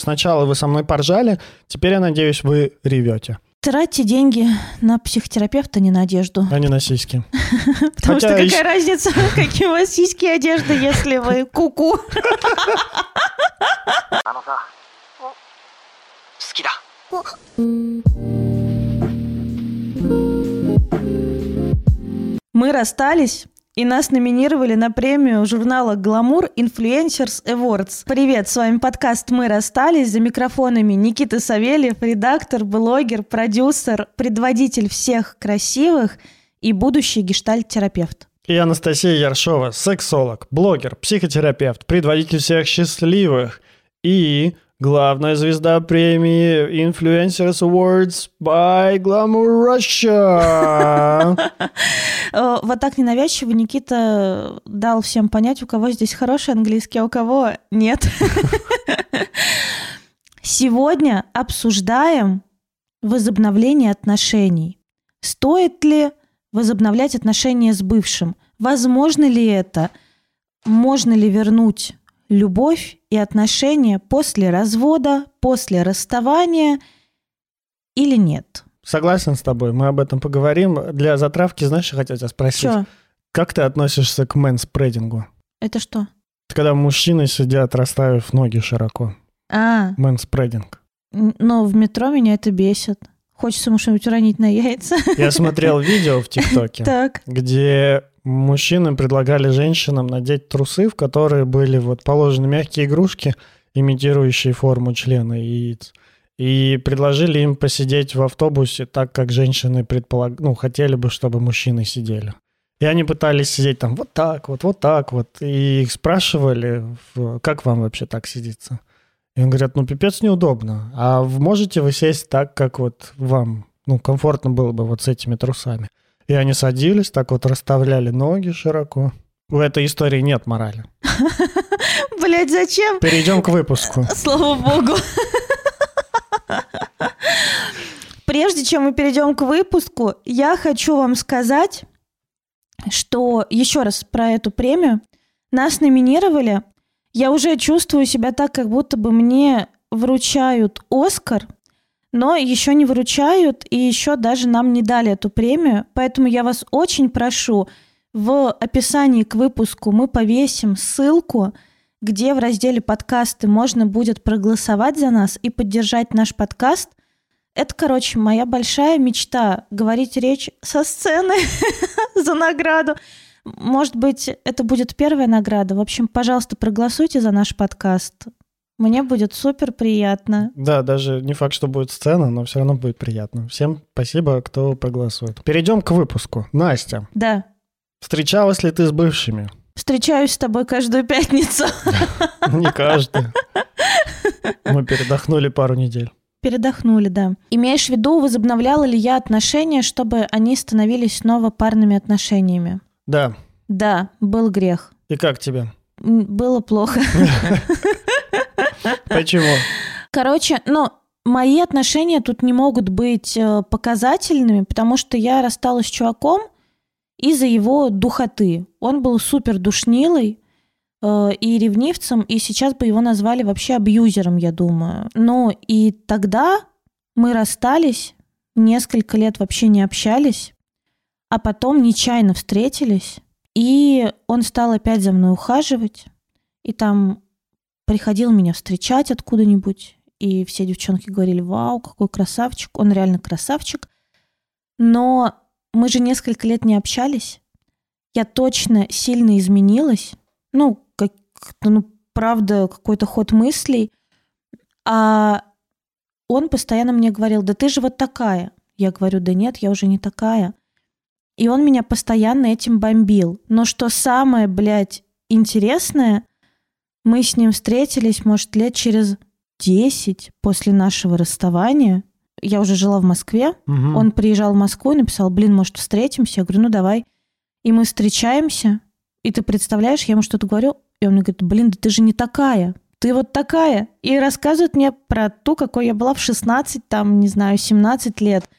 Сначала вы со мной поржали, теперь, я надеюсь, вы ревете. Тратьте деньги на психотерапевта, а не на одежду. А не на сиськи. Потому что какая разница, какие у вас сиськи и одежда, если вы куку. Мы расстались, и нас номинировали на премию журнала Glamour Influencers Awards. Привет, с вами подкаст «Мы расстались». За микрофонами Никита Савельев, редактор, блогер, продюсер, предводитель всех красивых и будущий гештальт-терапевт. И Анастасия Яршова, сексолог, блогер, психотерапевт, предводитель всех счастливых и главная звезда премии Influencers Awards by Glamour Russia. Э, Вот так ненавязчиво Никита дал всем понять, у кого здесь хороший английский, а у кого нет. Сегодня обсуждаем возобновление отношений. Стоит ли возобновлять отношения с бывшим? Возможно ли это? Можно ли вернуть любовь и отношения после развода, после расставания или нет? Согласен с тобой, мы об этом поговорим. Для затравки, знаешь, я хотел тебя спросить, Чё? как ты относишься к мэнспредингу? Это что? Это когда мужчины сидят, расставив ноги широко. А, Мэнспрединг. Но в метро меня это бесит. Хочется ему что-нибудь уронить на яйца. Я смотрел видео в ТикТоке. Где мужчинам предлагали женщинам надеть трусы, в которые были вот положены мягкие игрушки, имитирующие форму члена яиц. И предложили им посидеть в автобусе так, как женщины предполаг... ну, хотели бы, чтобы мужчины сидели. И они пытались сидеть там вот так вот, вот так вот. И их спрашивали, как вам вообще так сидится? И они говорят, ну, пипец неудобно. А в- можете вы сесть так, как вот вам, ну, комфортно было бы вот с этими трусами? И они садились, так вот расставляли ноги широко. У этой истории нет морали. Блять, зачем? Перейдем к выпуску. Слава богу. Прежде чем мы перейдем к выпуску, я хочу вам сказать, что еще раз про эту премию. Нас номинировали. Я уже чувствую себя так, как будто бы мне вручают Оскар, но еще не выручают, и еще даже нам не дали эту премию. Поэтому я вас очень прошу, в описании к выпуску мы повесим ссылку, где в разделе подкасты можно будет проголосовать за нас и поддержать наш подкаст. Это, короче, моя большая мечта — говорить речь со сцены за награду. Может быть, это будет первая награда. В общем, пожалуйста, проголосуйте за наш подкаст. Мне будет супер приятно. Да, даже не факт, что будет сцена, но все равно будет приятно. Всем спасибо, кто проголосует. Перейдем к выпуску. Настя, Да, встречалась ли ты с бывшими? встречаюсь с тобой каждую пятницу. Не каждый. Мы передохнули пару недель. Передохнули, да. Имеешь в виду, возобновляла ли я отношения, чтобы они становились снова парными отношениями? Да. Да, был грех. И как тебе? Было плохо. Почему? Короче, ну, мои отношения тут не могут быть э, показательными, потому что я рассталась с чуваком из-за его духоты. Он был супер душнилый э, и ревнивцем, и сейчас бы его назвали вообще абьюзером, я думаю. Но и тогда мы расстались, несколько лет вообще не общались, а потом нечаянно встретились, и он стал опять за мной ухаживать, и там приходил меня встречать откуда-нибудь, и все девчонки говорили, вау, какой красавчик, он реально красавчик. Но мы же несколько лет не общались. Я точно сильно изменилась. Ну, как, ну правда, какой-то ход мыслей. А он постоянно мне говорил, да ты же вот такая. Я говорю, да нет, я уже не такая. И он меня постоянно этим бомбил. Но что самое, блядь, интересное, мы с ним встретились, может, лет через 10 после нашего расставания. Я уже жила в Москве. Мгм. Он приезжал в Москву и написал, блин, может, встретимся? Я говорю, ну давай. И мы встречаемся. И ты представляешь, я ему что-то говорю, и он мне говорит, блин, да ты же не такая. Ты вот такая. И рассказывает мне про ту, какой я была в 16, там, не знаю, 17 лет.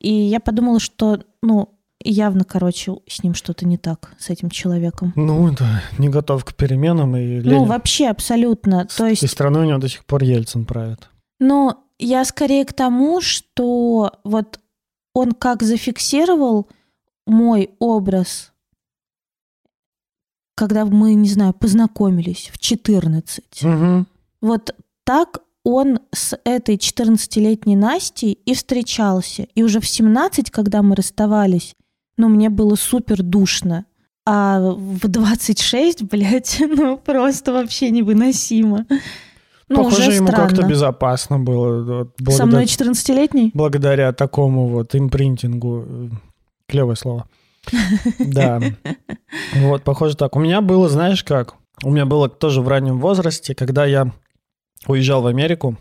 И я подумала, что, ну, явно, короче, с ним что-то не так, с этим человеком. Ну, да, не готов к переменам. И Ну, Ленин- вообще абсолютно. То есть И страной у него до сих пор Ельцин правит. Ну, я скорее к тому, что вот он как зафиксировал мой образ, когда мы, не знаю, познакомились в 14. Мгм. Вот так он с этой 14-летней Настей и встречался. И уже в 17, когда мы расставались, ну, мне было супер душно. А в 26, блядь, ну, просто вообще невыносимо. Ну, Похоже, уже ему как-то безопасно было. вот, Со мной благодаря- 14-летний? благодаря такому вот импринтингу. Клевое слово. Да. Вот, похоже так. У меня было, знаешь как? У меня было тоже в раннем возрасте, когда я уезжал в Америку.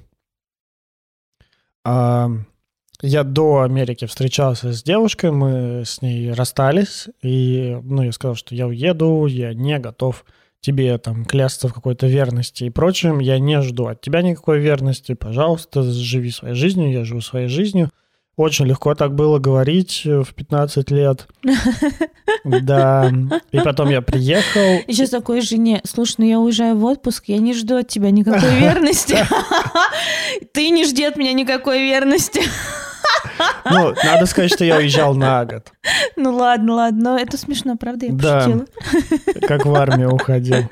Я до Америки встречался с девушкой, мы с ней расстались, и, ну, я сказал, что я уеду, я не готов тебе там клясться в какой-то верности и прочем, я не жду от тебя никакой верности, пожалуйста, живи своей жизнью, я живу своей жизнью. Очень легко так было говорить э, в 15 лет. Да. И потом я приехал. Еще такой жене, слушай, ну я уезжаю в отпуск, я не жду от тебя никакой верности. Ты не жди от меня никакой верности. Ну, надо сказать, что я уезжал на год, Ну ладно, ладно, но это смешно, правда, я Да. пошутила. как в армию уходил.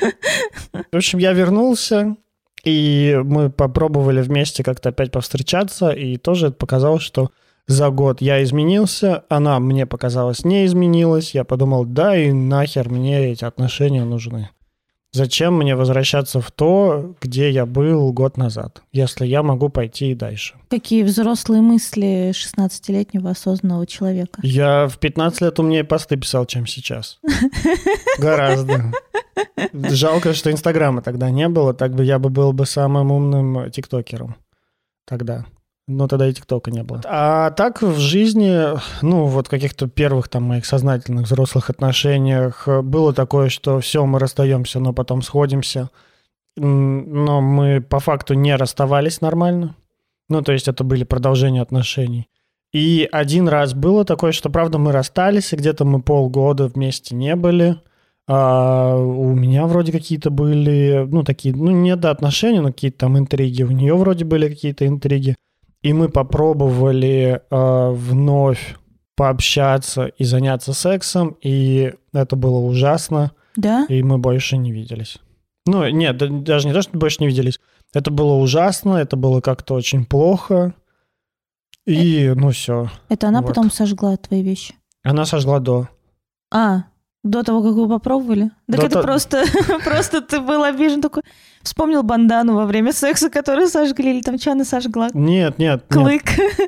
В общем, я вернулся, и мы попробовали вместе как-то опять повстречаться, и тоже это показалось, что за год я изменился, она мне показалось не изменилась. Я подумал, да и нахер мне эти отношения нужны. Зачем мне возвращаться в то, где я был год назад, если я могу пойти и дальше? Какие взрослые мысли 16-летнего осознанного человека. Я в 15 лет умнее посты писал, чем сейчас. Гораздо. Жалко, что Инстаграма тогда не было, так бы я бы был бы самым умным тиктокером тогда. Но тогда и ТикТока не было. А так в жизни, ну, вот в каких-то первых там моих сознательных взрослых отношениях э, было такое, что все, мы расстаемся, но потом сходимся. Но мы по факту не расставались нормально. Ну, то есть это были продолжения отношений. И один раз было такое, что, правда, мы расстались, и где-то мы полгода вместе не были. А у меня вроде какие-то были, ну, такие, ну, не до отношений, но какие-то там интриги. У нее вроде были какие-то интриги. И мы попробовали а, вновь пообщаться и заняться сексом, и это было ужасно, Да? и мы больше не виделись. Ну, нет, да- даже не то, что больше не виделись. Это было ужасно, это было как-то очень плохо. И, ну, все. Это она Вот. потом сожгла твои вещи. Она сожгла до. А, до того, как вы попробовали? Так До это то- просто, просто ты был обижен такой. Вспомнил бандану во время секса, которую сожгли, или там что она сожгла? Нет, нет, нет. Клык.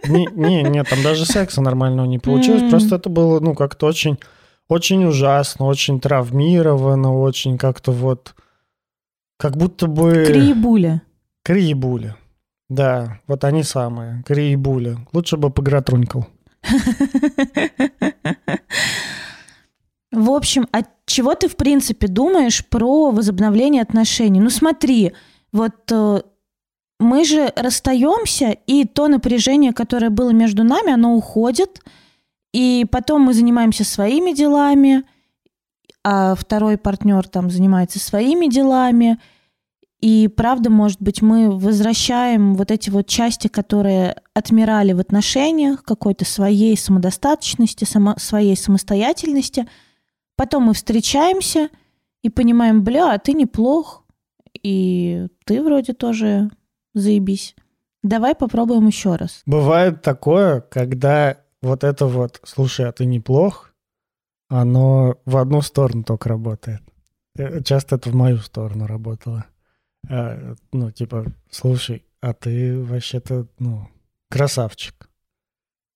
Не, не, нет, там даже секса нормального не получилось. Просто это было, ну, как-то очень, очень ужасно, очень травмировано, очень как-то вот... Как будто бы... Криебуля. Криебули. Да, вот они самые. Криебули. Лучше бы погратрунькал. В общем, от чего ты, в принципе, думаешь про возобновление отношений? Ну смотри, вот э, мы же расстаемся, и то напряжение, которое было между нами, оно уходит, и потом мы занимаемся своими делами, а второй партнер там занимается своими делами, и правда, может быть, мы возвращаем вот эти вот части, которые отмирали в отношениях, какой-то своей самодостаточности, само- своей самостоятельности. Потом мы встречаемся и понимаем, бля, а ты неплох, и ты вроде тоже заебись. Давай попробуем еще раз. Бывает такое, когда вот это вот, слушай, а ты неплох, оно в одну сторону только работает. Э, Часто это в мою сторону работало. Э, Ну, типа, слушай, а ты вообще-то, ну, красавчик.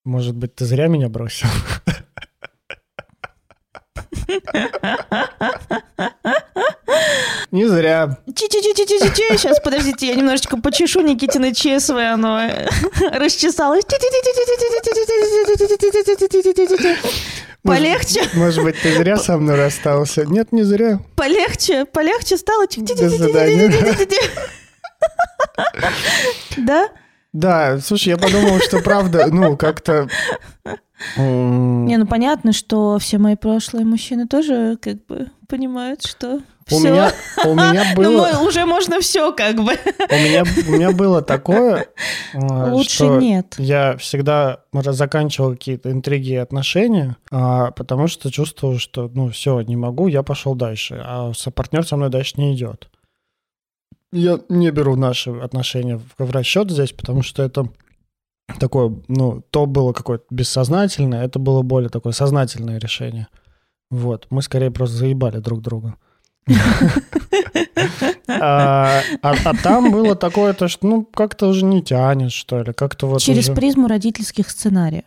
Может быть, ты зря меня бросил? Не зря. Чи-чи-чи-чи-чи-чи, сейчас, подождите, я немножечко почешу Никитина ЧСВ, оно расчесалось. Полегче, Может быть, ты зря со мной расстался? Нет, не зря. полегче, полегче стало. До свидания. Да? Да, слушай, я подумал, что правда, ну, как-то Не, ну понятно, что все мои прошлые мужчины тоже как бы понимают, что У все. меня, у меня Ну, было, мо- уже можно все как бы. у меня, у меня было такое, а, Лучше что нет. я всегда заканчивал какие-то интриги и отношения, а, потому что чувствовал, что, ну, все, не могу, я пошел дальше, а партнер со мной дальше не идет. Я не беру наши отношения в расчет здесь, потому что это такое, ну, то было какое-то бессознательное, это было более такое сознательное решение. Вот, мы скорее просто заебали друг друга. А а- а там было такое, то, что, ну, как-то уже не тянет, что ли, как-то вот Через уже... призму родительских сценариев.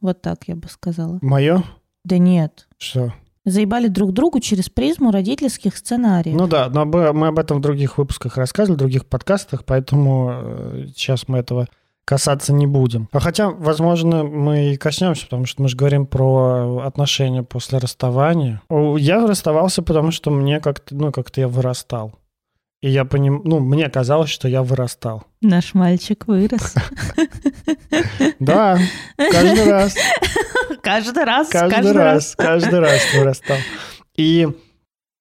Вот так я бы сказала. Мое? Да нет. Что? Заебали друг другу через призму родительских сценариев. Ну да, но мы об этом в других выпусках рассказывали, в других подкастах, поэтому э, сейчас мы этого касаться не будем. А хотя, возможно, мы и коснемся, потому что мы же говорим про отношения после расставания. Я расставался, потому что мне как-то, ну, как-то я вырастал. И я поним... ну, мне казалось, что я вырастал. Наш мальчик вырос. Да, каждый раз. Каждый раз, Каждый раз, каждый раз вырастал. И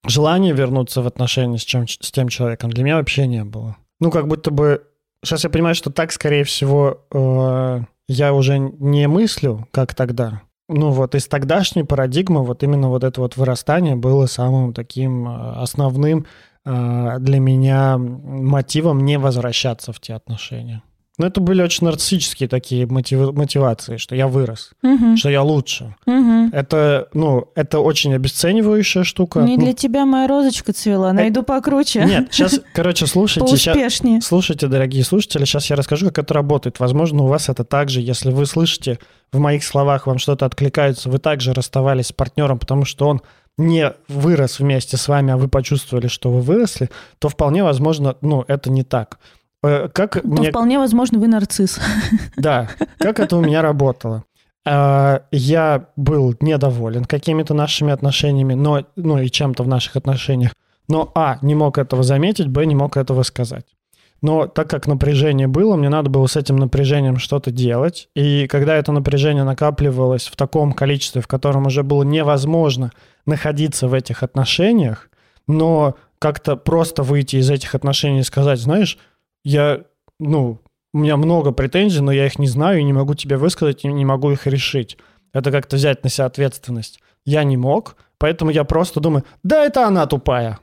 желания вернуться в отношения с, чем, с тем человеком для меня вообще не было. Ну, как будто бы... Сейчас я понимаю, что так, скорее всего, э, я уже не мыслю, как тогда. Ну, вот из тогдашней парадигмы вот именно вот это вот вырастание было самым таким э, основным э, для меня мотивом не возвращаться в те отношения. Но это были очень нарциссические такие мотив- мотивации, что я вырос, Мгм, что я лучше. мгм. Это, ну, это очень обесценивающая штука. Не Ну, для тебя моя розочка цвела, найду покруче. Нет, сейчас, короче, слушайте, Поуспешнее. слушайте, дорогие слушатели, сейчас я расскажу, как это работает. Возможно, у вас это также, если вы слышите в моих словах, вам что-то откликается, вы также расставались с партнером, потому что он не вырос вместе с вами, а вы почувствовали, что вы выросли, то вполне возможно, ну, это не так. Э, Как То мне вполне возможно, вы нарцисс. Да, как это у меня работало? А, Я был недоволен какими-то нашими отношениями, но, ну и чем-то в наших отношениях. Но, а, не мог этого заметить, б, не мог этого сказать. Но так как напряжение было, мне надо было с этим напряжением что-то делать. И когда это напряжение накапливалось в таком количестве, в котором уже было невозможно находиться в этих отношениях, но как-то просто выйти из этих отношений и сказать, знаешь, я, ну, у меня много претензий, но я их не знаю и не могу тебе высказать, и не могу их решить. Это как-то взять на себя ответственность. Я не мог, поэтому я просто думаю, да это она тупая.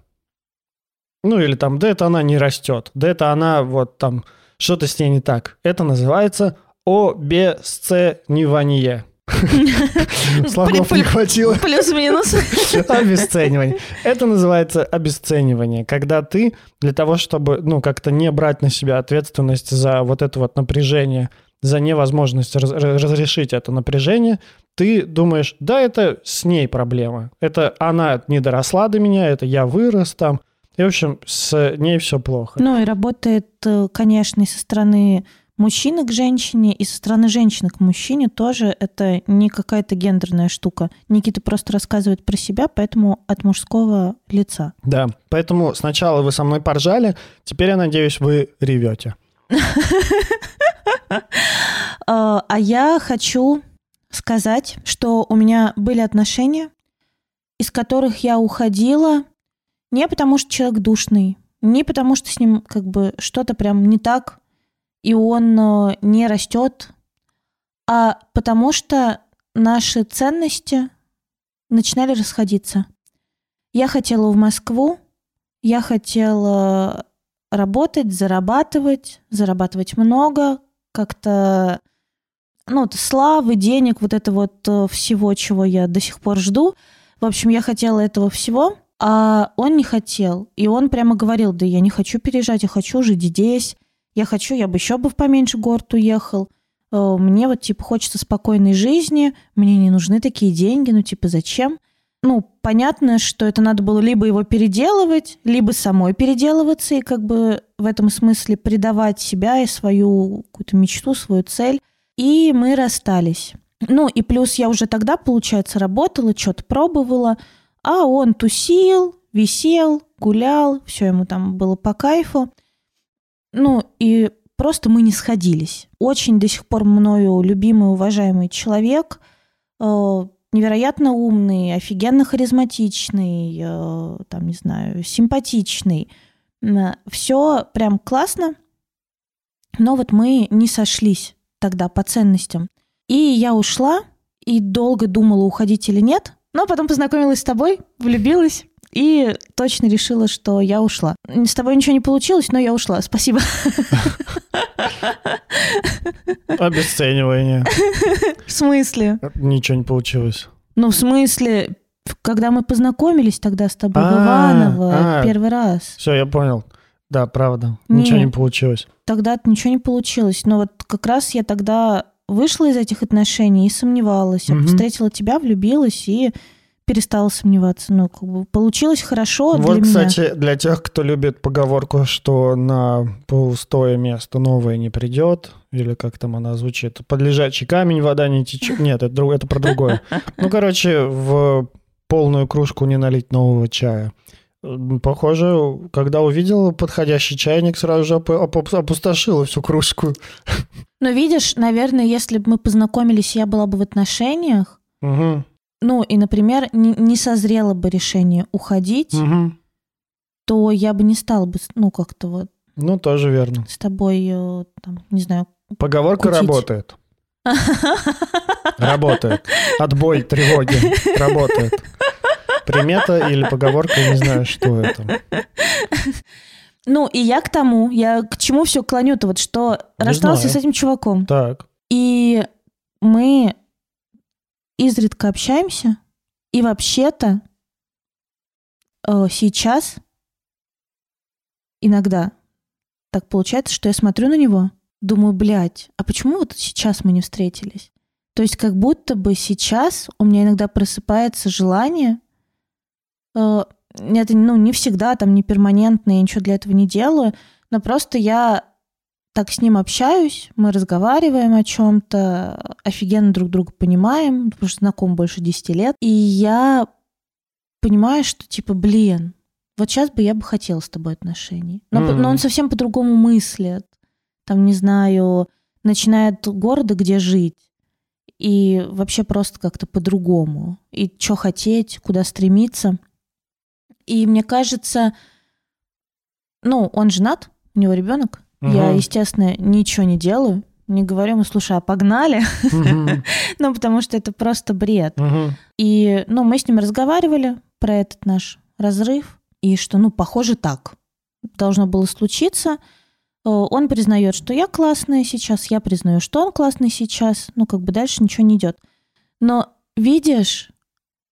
Ну или там, да это она не растет, да это она вот там, что-то с ней не так. Это называется обесценивание. Слогов не хватило. Плюс-минус. Обесценивание. Это называется обесценивание, когда ты для того, чтобы, ну, как-то не брать на себя ответственность за вот это вот напряжение, за невозможность раз- разрешить это напряжение, ты думаешь, да, это с ней проблема. Это она не доросла до меня, это я вырос там. И, в общем, с ней все плохо. Ну и работает, э, конечно, и со стороны мужчины к женщине, и со стороны женщины к мужчине тоже это не какая-то гендерная штука. Никита просто рассказывает про себя, поэтому от мужского лица. Да, поэтому сначала вы со мной поржали, теперь, я надеюсь, вы ревете. А а я хочу сказать, что у меня были отношения, из которых я уходила не потому, что человек душный, не потому, что с ним как бы что-то прям не так, и он э, не растет, а потому что наши ценности начинали расходиться. Я хотела в Москву, я хотела работать, зарабатывать, зарабатывать много, как-то, ну, славы, денег, вот это вот э, всего, чего я до сих пор жду. В общем, я хотела этого всего, а он не хотел. И он прямо говорил, да я не хочу переезжать, я хочу жить здесь, я хочу, я бы еще бы в поменьше город уехал. Э, Мне вот, типа, хочется спокойной жизни, мне не нужны такие деньги, ну, типа, зачем? Ну, понятно, что это надо было либо его переделывать, либо самой переделываться и как бы в этом смысле предавать себя и свою какую-то мечту, свою цель. И мы расстались. Ну, и плюс я уже тогда, получается, работала, что-то пробовала, а он тусил, висел, гулял, все ему там было по кайфу. Ну, и просто мы не сходились. Очень до сих пор мною любимый, уважаемый человек, э, невероятно умный, офигенно харизматичный, э, там, не знаю, симпатичный. Все прям классно, но вот мы не сошлись тогда по ценностям. И я ушла, и долго думала, уходить или нет, но потом познакомилась с тобой, влюбилась, и точно решила, что я ушла. С тобой ничего не получилось, но я ушла. Спасибо. Обесценивание. В смысле? Ничего не получилось. Ну, в смысле, когда мы познакомились тогда с тобой А, Иваново а. первый раз. Все, я понял. Да, правда. Ничего не получилось. Тогда ничего не получилось. Но вот как раз я тогда вышла из этих отношений и сомневалась. Встретила тебя, влюбилась и перестала сомневаться. Ну, как бы получилось хорошо вот, для меня. кстати, для тех, кто любит поговорку, что на пустое место новое не придет, или как там она звучит, под лежачий камень вода не течет. Нет, это, друг- это про другое. Ну, короче, в полную кружку не налить нового чая. Похоже, когда увидел подходящий чайник, сразу же оп- оп- опустошила всю кружку. Но видишь, наверное, если бы мы познакомились, я была бы в отношениях, Мгм, ну и, например, не, не созрело бы решение уходить, мгм. то я бы не стала бы, ну, как-то вот Ну, тоже верно. с тобой, э, там, не знаю. Поговорка Кутить. работает. Работает. Отбой тревоги. Работает. Примета или поговорка, не знаю, что это. Ну, и я к тому, я к чему все клоню-то, вот что Не расстался знаю. с этим чуваком. Так. И мы изредка общаемся, и вообще-то э, сейчас иногда так получается, что я смотрю на него, думаю, блядь, а почему вот сейчас мы не встретились? То есть как будто бы сейчас у меня иногда просыпается желание, э, это ну, не всегда, там, не перманентно, я ничего для этого не делаю, но просто я так с ним общаюсь, мы разговариваем о чем-то, офигенно друг друга понимаем, потому что знаком больше 10 лет. И я понимаю, что типа, блин, вот сейчас бы я бы хотела с тобой отношений. Но, Мгм. но он совсем по-другому мыслит. Там, не знаю, начинает города, где жить. И вообще просто как-то по-другому. И что хотеть, куда стремиться. И мне кажется, ну, он женат, у него ребенок. Я, Мгм. естественно, ничего не делаю. Не говорю ему, слушай, а погнали? Мгм. ну, потому что это просто бред. Мгм. И, ну, мы с ним разговаривали про этот наш разрыв, и что, ну, похоже, так должно было случиться. Э, Он признает, что я классная сейчас, я признаю, что он классный сейчас, ну, как бы дальше ничего не идет. Но, видишь,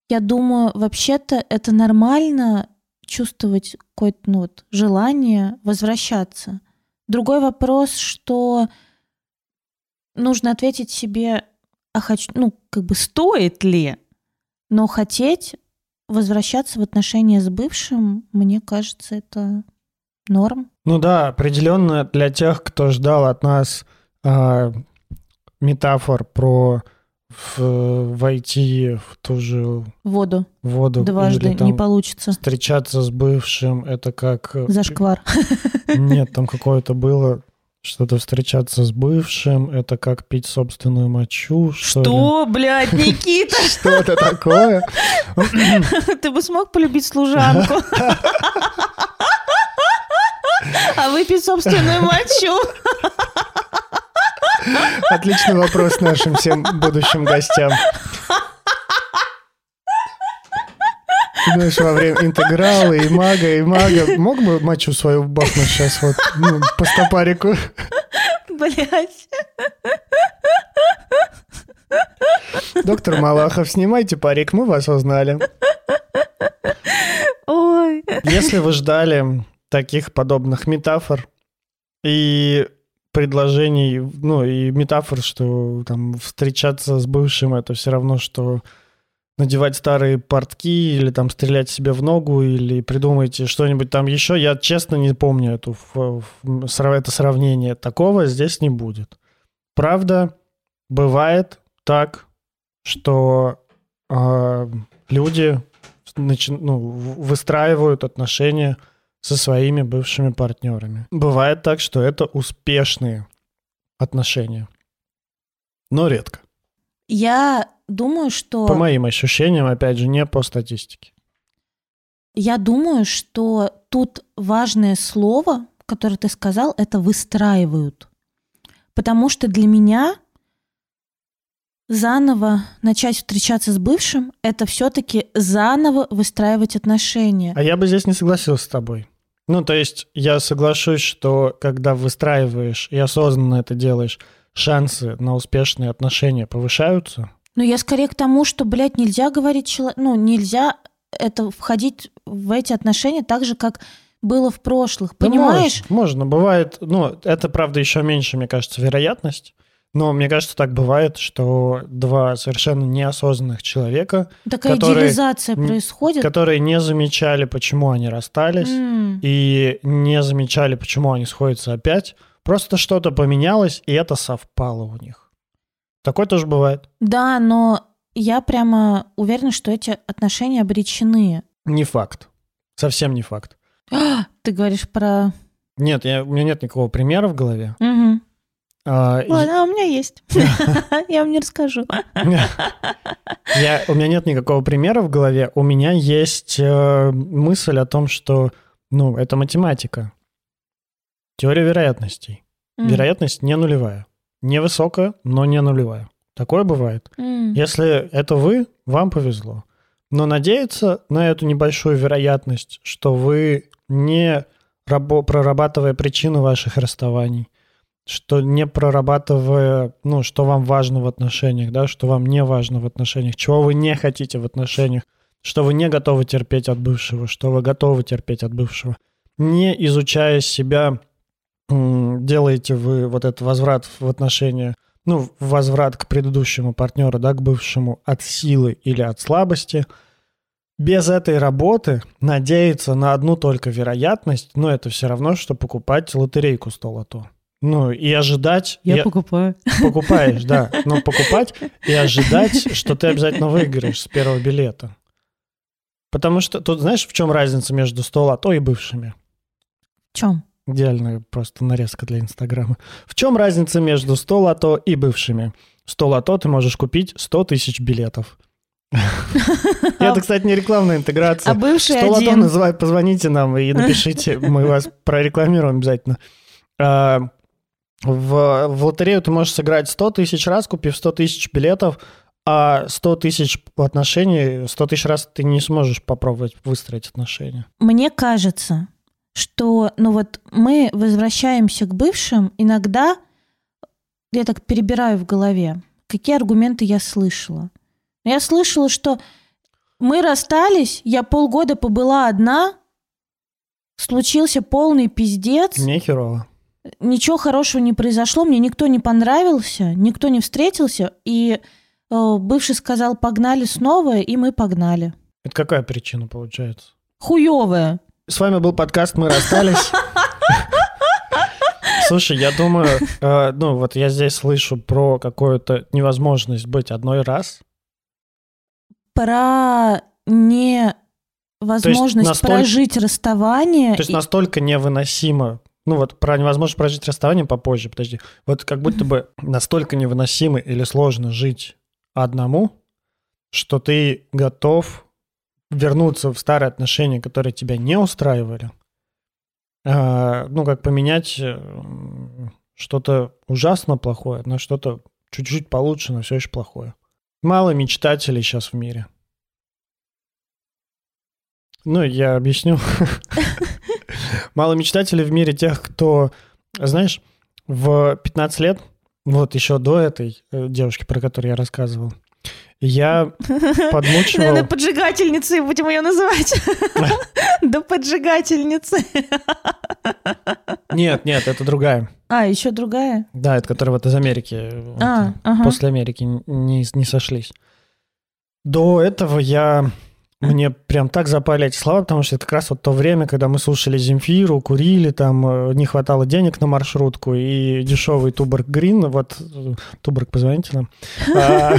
я думаю, вообще-то это нормально чувствовать какое-то, ну, вот, желание возвращаться. Другой вопрос, что нужно ответить себе, а хочу, ну, как бы стоит ли, но хотеть возвращаться в отношения с бывшим, мне кажется, это норм. Ну да, определенно для тех, кто ждал от нас а, метафор про в- войти в ту же Воду воду дважды или там не получится. встречаться с бывшим, это как... э, Зашквар. Нет, там какое-то было что-то встречаться с бывшим, это как пить собственную мочу, что ли? блядь, Никита? Что-то такое. Ты бы смог полюбить служанку? А выпить собственную мочу? Отличный вопрос нашим всем будущим гостям. Ты Знаешь, во время интеграла и мага, и мага мог бы мочу свою бахнуть сейчас вот ну, по стопарику? Блядь. Доктор Малахов, снимайте парик, мы вас узнали. Ой. Если вы ждали таких подобных метафор и предложений, ну и метафор, что там встречаться с бывшим это все равно, что надевать старые портки или там стрелять себе в ногу или придумайте что-нибудь там еще. Я честно не помню эту, это сравнение. Такого здесь не будет. Правда, бывает так, что а, люди начи- ну, выстраивают отношения со своими бывшими партнерами. Бывает так, что это успешные отношения, но редко. Я думаю, что... По моим ощущениям, опять же, не по статистике. Я думаю, что тут важное слово, которое ты сказал, это выстраивают. Потому что для меня заново начать встречаться с бывшим – это все-таки заново выстраивать отношения. А я бы здесь не согласился с тобой. Ну, то есть я соглашусь, что когда выстраиваешь и осознанно это делаешь, шансы на успешные отношения повышаются. Но я скорее к тому, что, блядь, нельзя говорить человеку, ну, нельзя это входить в эти отношения так же, как было в прошлых, Ну, понимаешь? можно, можно, бывает, ну, это, правда, еще меньше, мне кажется, вероятность. Но мне кажется, так бывает, что два совершенно неосознанных человека, Такая которые- идеализация происходит. которые не замечали, почему они расстались, М. и не замечали, почему они сходятся опять, просто что-то поменялось, и это совпало у них. Такое тоже бывает. Да, но я прямо уверена, что эти отношения обречены. Не факт. Совсем не факт. Ты говоришь про... Нет, я, у меня нет никакого примера в голове. Мгм. А, Ладно, а у меня есть. Я вам не расскажу. Я, у меня нет никакого примера в голове. У меня есть э, мысль о том, что, ну, это математика. Теория вероятностей. Вероятность не нулевая. Невысокая, но не нулевая. Такое бывает. Если это вы, вам повезло. Но надеяться на эту небольшую вероятность, что вы не рабо- прорабатывая причину ваших расставаний, что не прорабатывая, ну, что вам важно в отношениях, да, что вам не важно в отношениях, чего вы не хотите в отношениях, что вы не готовы терпеть от бывшего, что вы готовы терпеть от бывшего. Не изучая себя, делаете вы вот этот возврат в отношения, ну, возврат к предыдущему партнеру, да, к бывшему от силы или от слабости. Без этой работы надеяться на одну только вероятность, ну, это все равно, что покупать лотерейку 100 лото. Ну, и ожидать... Я и- покупаю. покупаешь, да. Но покупать и ожидать, что ты обязательно выиграешь с первого билета. Потому что тут знаешь, в чем разница между 100 лото и бывшими? В чем? Идеальная просто нарезка для Инстаграма. В чем разница между 100 лото и бывшими? 100 лото ты можешь купить 100 тысяч билетов. Это, кстати, не рекламная А интеграция. бывший 100 лото один. называй, позвоните нам и напишите, мы вас прорекламируем обязательно. В, в лотерею ты можешь сыграть 100 тысяч раз, купив 100 тысяч билетов, а 100 тысяч отношений, 100 тысяч раз ты не сможешь попробовать выстроить отношения. Мне кажется, что, ну вот мы возвращаемся к бывшим, иногда я так перебираю в голове, какие аргументы я слышала. Я слышала, что мы расстались, я полгода побыла одна, случился полный пиздец, Мне херово. Ничего хорошего не произошло, мне никто не понравился, никто не встретился, и э, бывший сказал, погнали снова, и мы погнали. Это какая причина получается? Хуевая. С вами был подкаст «Мы расстались». Слушай, я думаю, э, ну вот я здесь слышу про какую-то невозможность быть одной раз. про невозможность прожить расставание. То есть и- настолько невыносимо. Ну вот про невозможность прожить расставание попозже, подожди. Вот как будто бы настолько невыносимо или сложно жить одному, что ты готов вернуться в старые отношения, которые тебя не устраивали. А, ну, как поменять э, что-то ужасно плохое на что-то чуть-чуть получше, но все еще плохое. Мало мечтателей сейчас в мире. Ну, я объясню. Мало мечтателей в мире тех, кто, знаешь, в 15 лет, вот еще до этой э, девушки, про которую я рассказывал, я подмучивал... Наверное, поджигательницей будем ее называть. Да поджигательницы. Нет, нет, это другая. А, еще другая? Да, это которая вот из Америки. А. После Америки не сошлись. До этого я... Мне прям так запали эти слова, потому что это как раз вот то время, когда мы слушали Земфиру, курили, там э, не хватало денег на маршрутку, и дешевый Туборг Грин, вот э, Туборг, позвоните нам. А,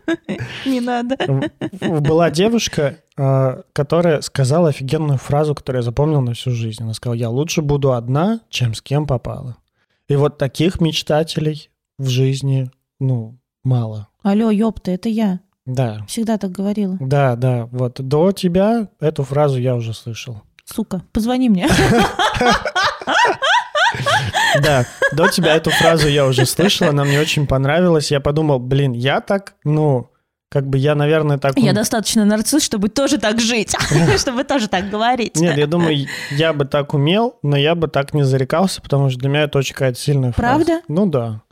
Не надо. Была девушка, а, которая сказала офигенную фразу, которую я запомнил на всю жизнь. Она сказала, я лучше буду одна, чем с кем попала. И вот таких мечтателей в жизни, ну, мало. Алло, ёпта, это я. Да, Всегда так говорила. да, да. Вот до тебя эту фразу я уже слышал. Сука, позвони мне. Да, до тебя эту фразу я уже слышал, она мне очень понравилась. Я подумал, блин, я так, ну, как бы я, наверное, так... Я достаточно нарцисс, чтобы тоже так жить, чтобы тоже так говорить. Нет, я думаю, я бы так умел, но я бы так не зарекался, потому что для меня это очень какая-то сильная фраза. Правда? Ну да.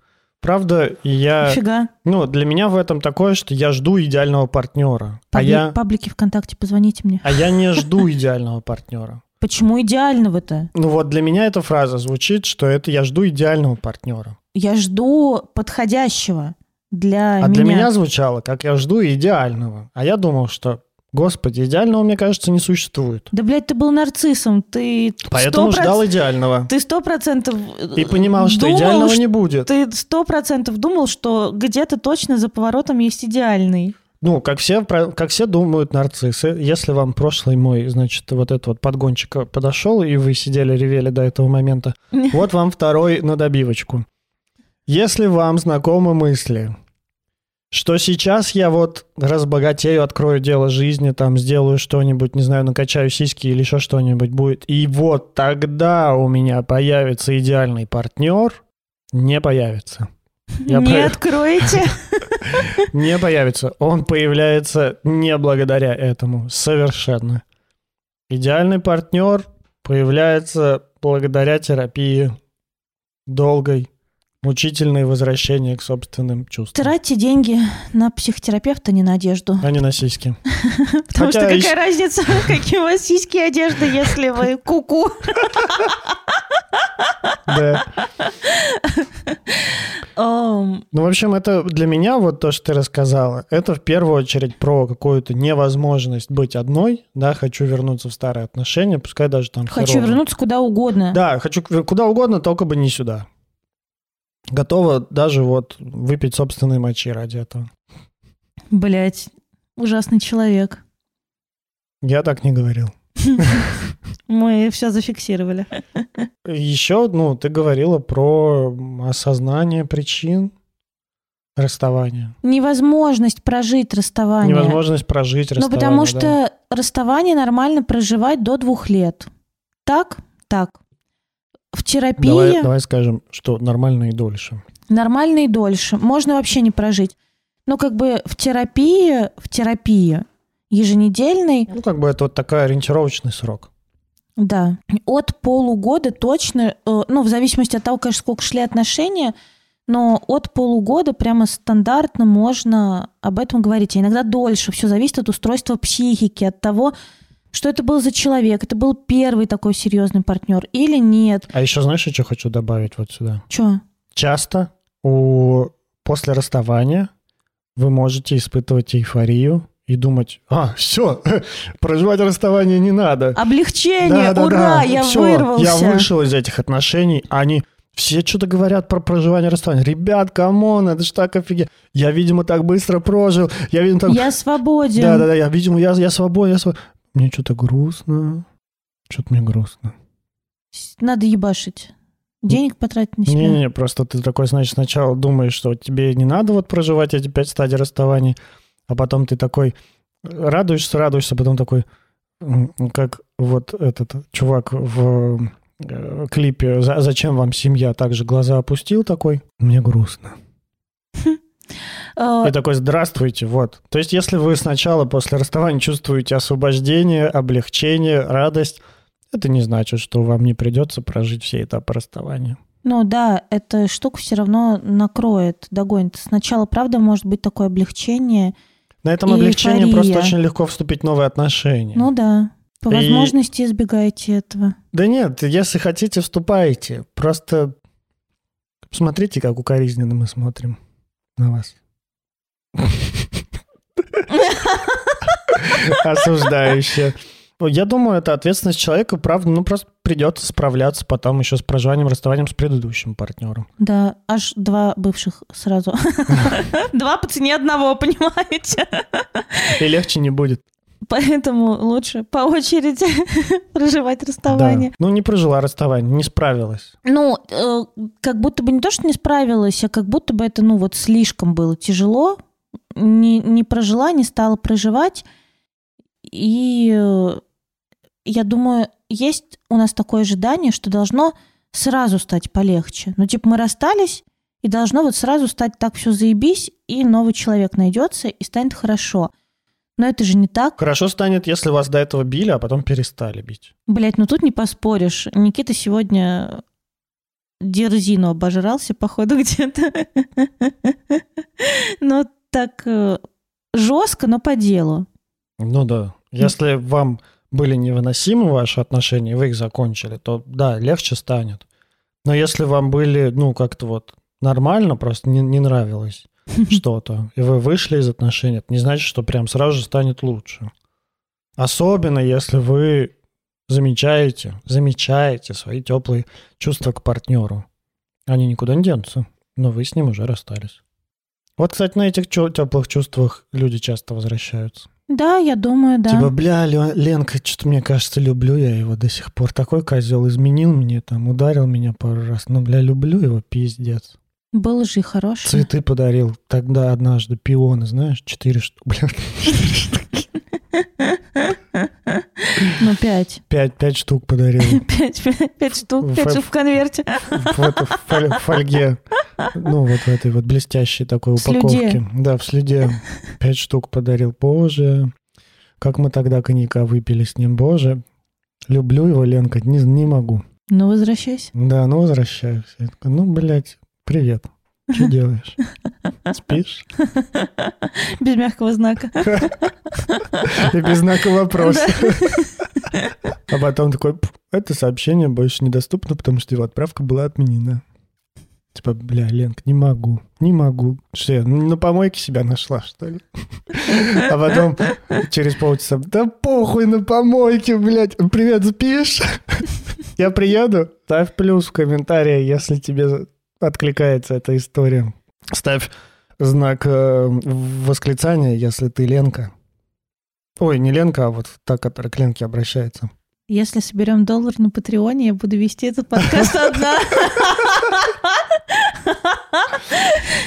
Правда, я... Нифига. Ну, для меня в этом такое, что я жду идеального партнера. А Пабли- я, Паблики ВКонтакте, позвоните мне. а я не жду идеального партнера. Почему идеального-то? Ну вот для меня эта фраза звучит, что это я жду идеального партнера. Я жду подходящего для А меня. для меня звучало, как я жду идеального. А я думал, что, господи, идеального, мне кажется, не существует. Да, блядь, ты был нарциссом, ты... Поэтому 100%, ждал идеального. Ты сто процентов... И понимал, что думал, идеального что- не будет. Ты сто процентов думал, что где-то точно за поворотом есть идеальный. Ну, как все, как все думают нарциссы, если вам прошлый мой, значит, вот этот вот подгончик подошел, и вы сидели, ревели до этого момента, вот вам второй на добивочку. Если вам знакомы мысли, что сейчас я вот разбогатею, открою дело жизни, там сделаю что-нибудь, не знаю, накачаю сиськи или еще что-нибудь будет, и вот тогда у меня появится идеальный партнер, не появится. Я Не про- откроете. Не появится. Он появляется не благодаря этому. Совершенно. Идеальный партнер появляется благодаря терапии долгой, мучительной возвращения к собственным чувствам. Тратьте деньги на психотерапевта, не на одежду. А не на сиськи. Потому что какая разница, какие у вас сиськи и одежда, если вы куку. Да. Ну, в общем, это для меня вот то, что ты рассказала, это в первую очередь про какую-то невозможность быть одной, да, хочу вернуться в старые отношения, пускай даже там Хочу вернуться куда угодно. Да, хочу куда угодно, только бы не сюда. Готова даже вот выпить собственные мочи ради этого. Блять, ужасный человек. Я так не говорил. Мы все зафиксировали. Еще, ну, ты говорила про осознание причин расставания. Невозможность прожить расставание. Невозможность прожить Ну, расставание. потому да. что расставание нормально проживать до двух лет. Так? Так. В терапии Давай, давай скажем, что нормально и дольше. нормально и дольше. Можно вообще не прожить. Но как бы в терапии, в терапии еженедельной, Ну, как бы это вот такой ориентировочный срок. да, от полугода точно, э, ну, в зависимости от того, конечно, сколько шли отношения, но от полугода прямо стандартно можно об этом говорить. А иногда дольше. Все зависит от устройства психики, от того, что это был за человек. Это был первый такой серьезный партнер или нет. А еще знаешь, я что хочу добавить вот сюда? Че? Часто у... после расставания вы можете испытывать эйфорию и думать, а, все, проживать расставание не надо. Облегчение, Да-да-да, ура, я всё, вырвался. Я вышел из этих отношений, они все что-то говорят про проживание расставания. Ребят, come on, это ж так офигенно. Я, видимо, так быстро прожил. Я, видимо, так... Я свободен. Да-да-да, я, видимо, я, я свободен, я свободен. Мне что-то грустно. Что-то мне грустно. Надо ебашить. Денег потратить на себя. Не-не, просто ты такой, значит, сначала думаешь, что тебе не надо вот проживать эти пять стадий расставаний, а потом ты такой радуешься, радуешься, потом такой, как вот этот чувак в э, клипе «За- «Зачем вам семья?» также глаза опустил такой, мне грустно. Э, И такой, здравствуйте, вот. То есть, если вы сначала после расставания чувствуете освобождение, облегчение, радость, это не значит, что вам не придется прожить все этапы расставания. Ну да, эта штука все равно накроет, догонит. Сначала, правда, может быть такое облегчение. На этом облегчении эйфория. просто очень легко вступить в новые отношения. Ну да. По И- возможности избегайте этого. Да нет, если хотите, вступайте. Просто смотрите, как укоризненно мы смотрим на вас. Осуждающе. Я думаю, это ответственность человека, правда, ну просто придется справляться потом еще с проживанием, расставанием с предыдущим партнером. Да, аж два бывших сразу. Два по цене одного, понимаете? И легче не будет. Поэтому лучше по очереди проживать расставание. Да. Ну, не прожила расставание, не справилась. Ну, э, как будто бы не то, что не справилась, а как будто бы это, ну, вот слишком было тяжело. Не, не прожила, не стала проживать. И э, я думаю, есть у нас такое ожидание, что должно сразу стать полегче. Ну, типа, мы расстались, и должно вот сразу стать так все заебись, и новый человек найдется, и станет хорошо. Но это же не так. Хорошо станет, если вас до этого били, а потом перестали бить. Блять, ну тут не поспоришь. Никита сегодня дерзину обожрался, походу, где-то. Но так э, жестко, но по делу. Ну да. Если вам были невыносимы ваши отношения, вы их закончили, то да, легче станет. Но если вам были, ну, как-то вот нормально, просто не, не нравилось что-то, и вы вышли из отношений, это не значит, что прям сразу же станет лучше. Особенно если вы замечаете, замечаете свои теплые чувства к партнеру. Они никуда не денутся, но вы с ним уже расстались. Вот, кстати, на этих теплых чувствах люди часто возвращаются. Да, я думаю, да. Типа, бля, Ленка, что-то мне кажется, люблю я его до сих пор. Такой козел изменил мне, там, ударил меня пару раз. Ну, бля, люблю его, пиздец. Был же хороший. Цветы подарил тогда однажды, пионы, знаешь, четыре штуки. Бля, Ну, пять. Пять, пять штук подарил. Пять, пять, пять штук, пять штук в конверте. В, это, в фольге. Ну, вот в этой вот блестящей такой упаковке. Да, в следе. Пять штук подарил. Боже, как мы тогда коньяка выпили с ним. Боже, люблю его, Ленка, не, не могу. Ну, возвращайся. Да, ну, возвращаюсь. ну, блядь, привет. Что делаешь? Спишь? Без мягкого знака. И без знака вопроса. А потом такой, это сообщение больше недоступно, потому что его отправка была отменена. Типа, бля, Ленк, не могу, не могу. Что я на помойке себя нашла, что ли? А потом через полчаса, да похуй на помойке, блядь, привет, спишь? Я приеду? Ставь плюс в комментарии, если тебе откликается эта история. Ставь знак э, восклицания, если ты Ленка. Ой, не Ленка, а вот та, которая к Ленке обращается. Если соберем доллар на Патреоне, я буду вести этот подкаст одна.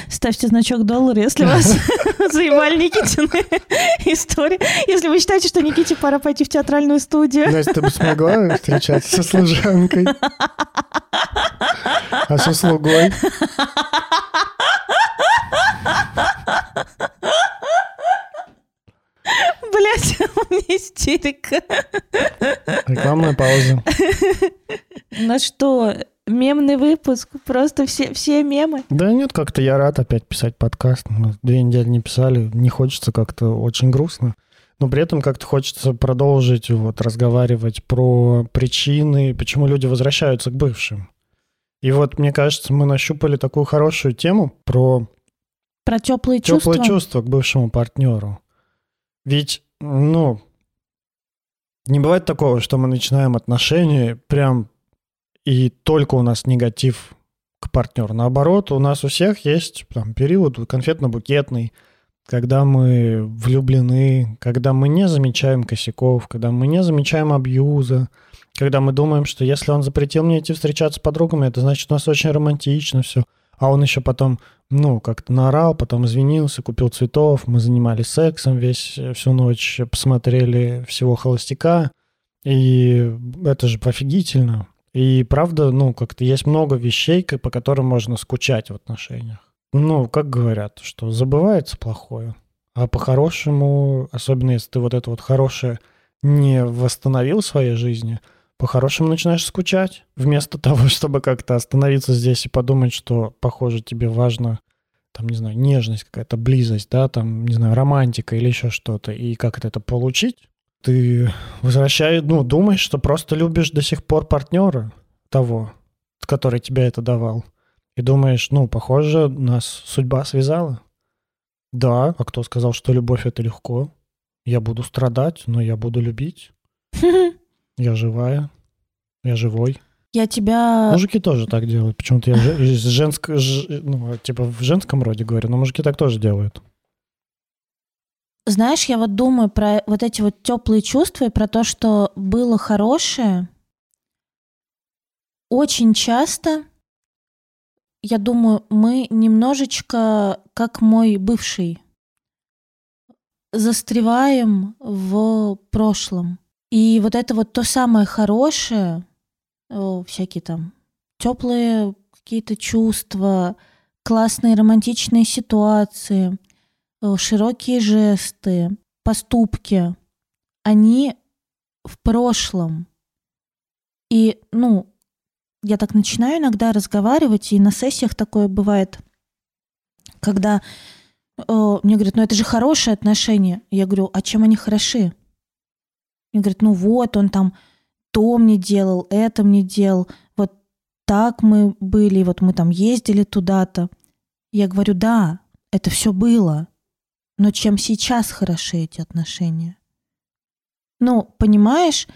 Ставьте значок доллара, если вас заебали Никитины истории. Если вы считаете, что Никите пора пойти в театральную студию. Настя, ты бы смогла встречаться со служанкой? А со слугой? Блять, у меня истерика. Рекламная пауза. Ну что, мемный выпуск, просто все, все мемы. Да нет, как-то я рад опять писать подкаст. Мы две недели не писали, не хочется как-то очень грустно. Но при этом как-то хочется продолжить вот разговаривать про причины, почему люди возвращаются к бывшим. И вот, мне кажется, мы нащупали такую хорошую тему про... Про теплые, чувства. Теплые чувства к бывшему партнеру. Ведь, ну, не бывает такого, что мы начинаем отношения прям и только у нас негатив к партнеру. Наоборот, у нас у всех есть там, период конфетно-букетный, когда мы влюблены, когда мы не замечаем косяков, когда мы не замечаем абьюза, когда мы думаем, что если он запретил мне идти встречаться с подругами, это значит, у нас очень романтично все. А он еще потом, ну, как-то наорал, потом извинился, купил цветов, мы занимались сексом весь, всю ночь, посмотрели всего холостяка. И это же офигительно. И правда, ну, как-то есть много вещей, по которым можно скучать в отношениях. Ну, как говорят, что забывается плохое. А по-хорошему, особенно если ты вот это вот хорошее не восстановил в своей жизни – по-хорошему начинаешь скучать. Вместо того, чтобы как-то остановиться здесь и подумать, что, похоже, тебе важно, там, не знаю, нежность какая-то, близость, да, там, не знаю, романтика или еще что-то, и как это получить, ты возвращаешь, ну, думаешь, что просто любишь до сих пор партнера того, который тебя это давал. И думаешь, ну, похоже, нас судьба связала. Да, а кто сказал, что любовь это легко? Я буду страдать, но я буду любить. Я живая. Я живой. Я тебя... Мужики тоже так делают. Почему-то я женск... ну, типа в женском роде говорю, но мужики так тоже делают. Знаешь, я вот думаю про вот эти вот теплые чувства и про то, что было хорошее. Очень часто, я думаю, мы немножечко, как мой бывший, застреваем в прошлом. И вот это вот то самое хорошее, о, всякие там теплые какие-то чувства, классные романтичные ситуации, о, широкие жесты, поступки, они в прошлом. И, ну, я так начинаю иногда разговаривать, и на сессиях такое бывает, когда э, мне говорят, ну это же хорошие отношения. Я говорю, а чем они хороши? Мне говорят, ну вот, он там то мне делал, это мне делал, вот так мы были, вот мы там ездили туда-то. Я говорю, да, это все было, но чем сейчас хороши эти отношения? Ну, понимаешь,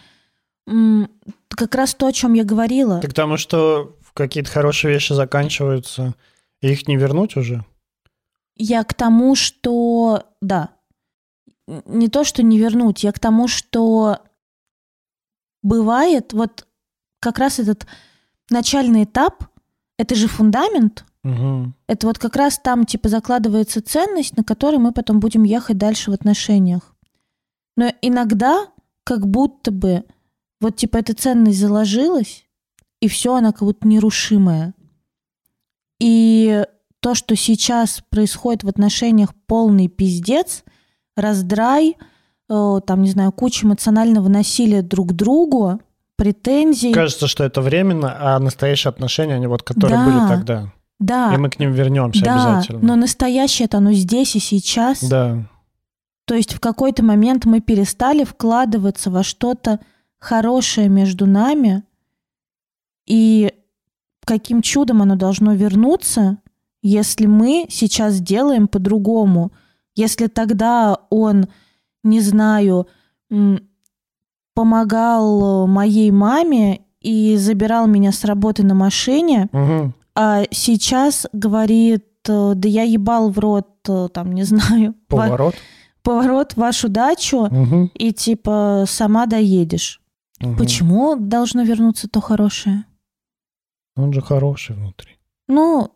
как раз то, о чем я говорила. Так потому что какие-то хорошие вещи заканчиваются, и их не вернуть уже? Я к тому, что... Да. Не то, что не вернуть, я к тому, что бывает вот как раз этот начальный этап, это же фундамент, Угу. это вот как раз там типа закладывается ценность, на которой мы потом будем ехать дальше в отношениях. Но иногда как будто бы вот типа эта ценность заложилась, и все, она как будто нерушимая. И то, что сейчас происходит в отношениях полный пиздец, раздрай, э, там, не знаю, куча эмоционального насилия друг к другу, претензий. Кажется, что это временно, а настоящие отношения, они вот которые Да. были тогда. Да, И мы к ним вернемся да, обязательно. но настоящее это оно здесь и сейчас. Да. То есть в какой-то момент мы перестали вкладываться во что-то хорошее между нами, и каким чудом оно должно вернуться, если мы сейчас делаем по-другому. Если тогда он, не знаю, помогал моей маме и забирал меня с работы на машине, Мгм. а сейчас говорит, э, да я ебал в рот, э, там, не знаю, Поворот. поворот в вашу дачу, Мгм. и типа сама доедешь. Мгм. Почему должно вернуться то хорошее? Он же хороший внутри. Ну,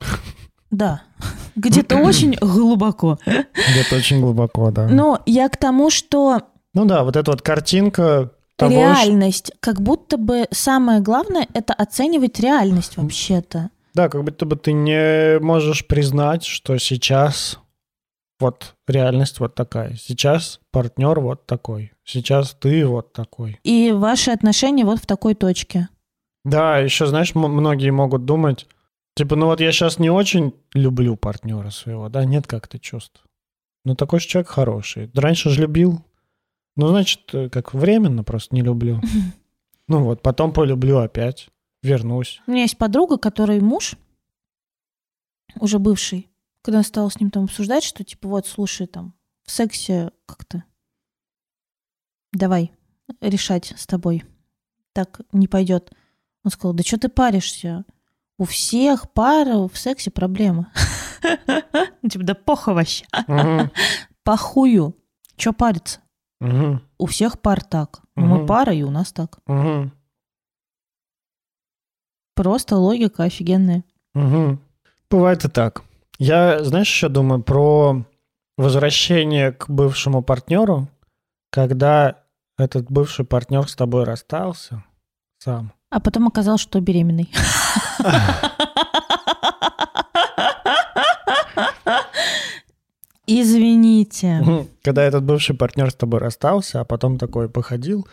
да, где-то очень глубоко. Где-то очень глубоко, да. Но я к тому, что Ну да, вот эта вот картинка того, что- реальность, как будто бы самое главное это оценивать реальность вообще-то. Да, как будто бы ты не можешь признать, что сейчас вот реальность вот такая. Сейчас партнер вот такой. Сейчас ты вот такой. И ваши отношения вот в такой точке. Да, еще, знаешь, многие могут думать, типа, ну вот я сейчас не очень люблю партнера своего, да, нет как-то чувств. Ну такой же человек хороший. Раньше же любил. Ну, значит, э, как временно просто не люблю. Ну вот, потом полюблю опять, вернусь. У меня есть подруга, которой муж, уже бывший, когда я стала с ним там обсуждать, что типа вот, слушай, там, в сексе как-то давай решать с тобой. Так не пойдет. Он сказал, да что ты паришься? У всех пар в сексе проблемы. Ну, Типа, да похуй вообще. Похую. Че париться? У всех пар так. Ну, мы пара, и у нас так. Просто логика офигенная. Бывает и так. Я, знаешь, еще думаю про возвращение к бывшему партнеру, когда этот бывший партнер с тобой расстался сам. А потом оказалось, что беременный. Извините. Когда этот бывший партнер с тобой расстался, а потом такой походил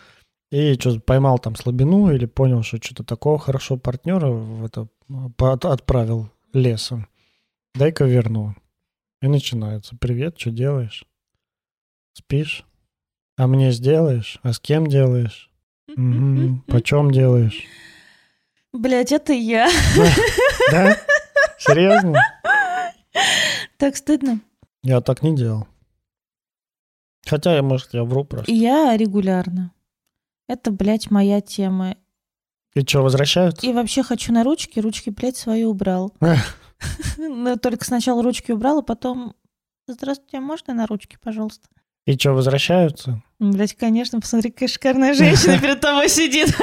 и что поймал там слабину или понял, что что-то такого хорошего партнера в это отправил лесом. Дай-ка верну. И начинается. Привет, что делаешь? Спишь? А мне сделаешь? А с кем делаешь? Почем делаешь? Блять, это я. Да? Серьезно? Так стыдно. Я так не делал. Хотя, я, может, я вру просто. Я регулярно. Это, блядь, моя тема. И что, возвращаются? И вообще хочу на ручки. Ручки, блядь, свои убрал. Но только сначала ручки убрал, а потом... Здравствуйте, а можно на ручки, пожалуйста? И что, возвращаются? Блять, конечно, посмотри, какая шикарная женщина перед тобой сидит.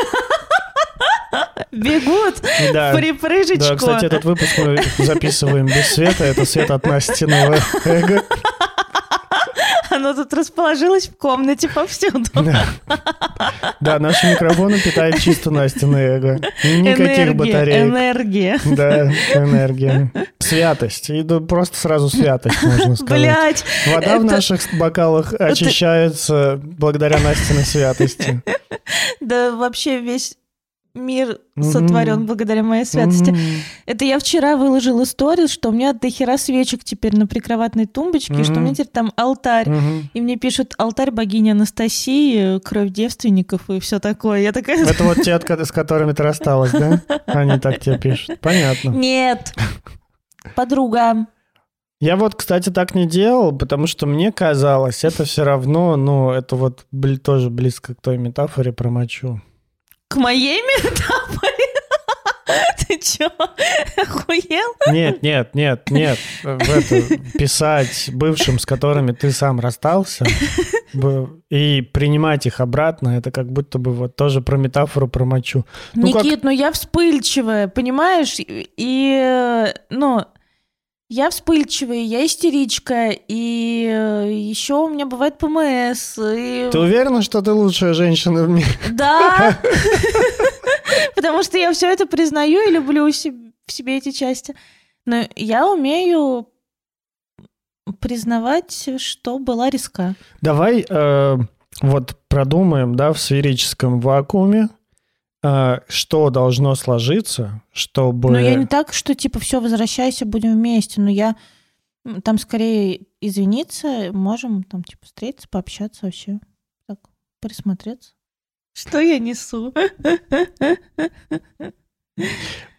Бегут Да. в припрыжечку. Да, кстати, этот выпуск мы записываем без света. Это свет от Настиного эго. Оно тут расположилось в комнате повсюду. Да. Да, наши микрофоны питают чисто Настина эго. Никаких Энергия, батареек. энергия. Да, энергия. Святость. И да, просто сразу святость, можно сказать. Блять, Вода в это- наших бокалах очищается благодаря Настиной святости. да вообще весь мир Мгм. сотворен благодаря моей святости. Мгм. Это я вчера выложила сторис, что у меня до хера свечек теперь на прикроватной тумбочке, и что у меня теперь там алтарь. Мгм. И мне пишут алтарь богини Анастасии, кровь девственников и все такое. Я такая... Это вот те, с которыми ты рассталась, да? Они так тебе пишут. Понятно. Нет, подруга. Я вот, кстати, так не делал, потому что мне казалось, это все равно, ну, это вот тоже близко к той метафоре про мочу. К моей метафоре? Ты чё, охуел? Нет, нет, нет, нет. В это, писать бывшим, с которыми ты сам расстался, и принимать их обратно, это как будто бы вот тоже про метафору про мочу. Ну, как- Никит, ну я вспыльчивая, понимаешь? И, и, э, ну, я вспыльчивая, я истеричка, и еще у меня бывает ПМС. И... Ты уверена, что ты лучшая женщина в мире? Да! Потому что я все это признаю и люблю в себе эти части. Но я умею признавать, что была риска. Давай э, вот продумаем, да, в сферическом вакууме, э, что должно сложиться, чтобы... Но я не так, что типа все, возвращайся, будем вместе. Но я там скорее извиниться, можем там типа встретиться, пообщаться вообще. Так, присмотреться. Что я несу?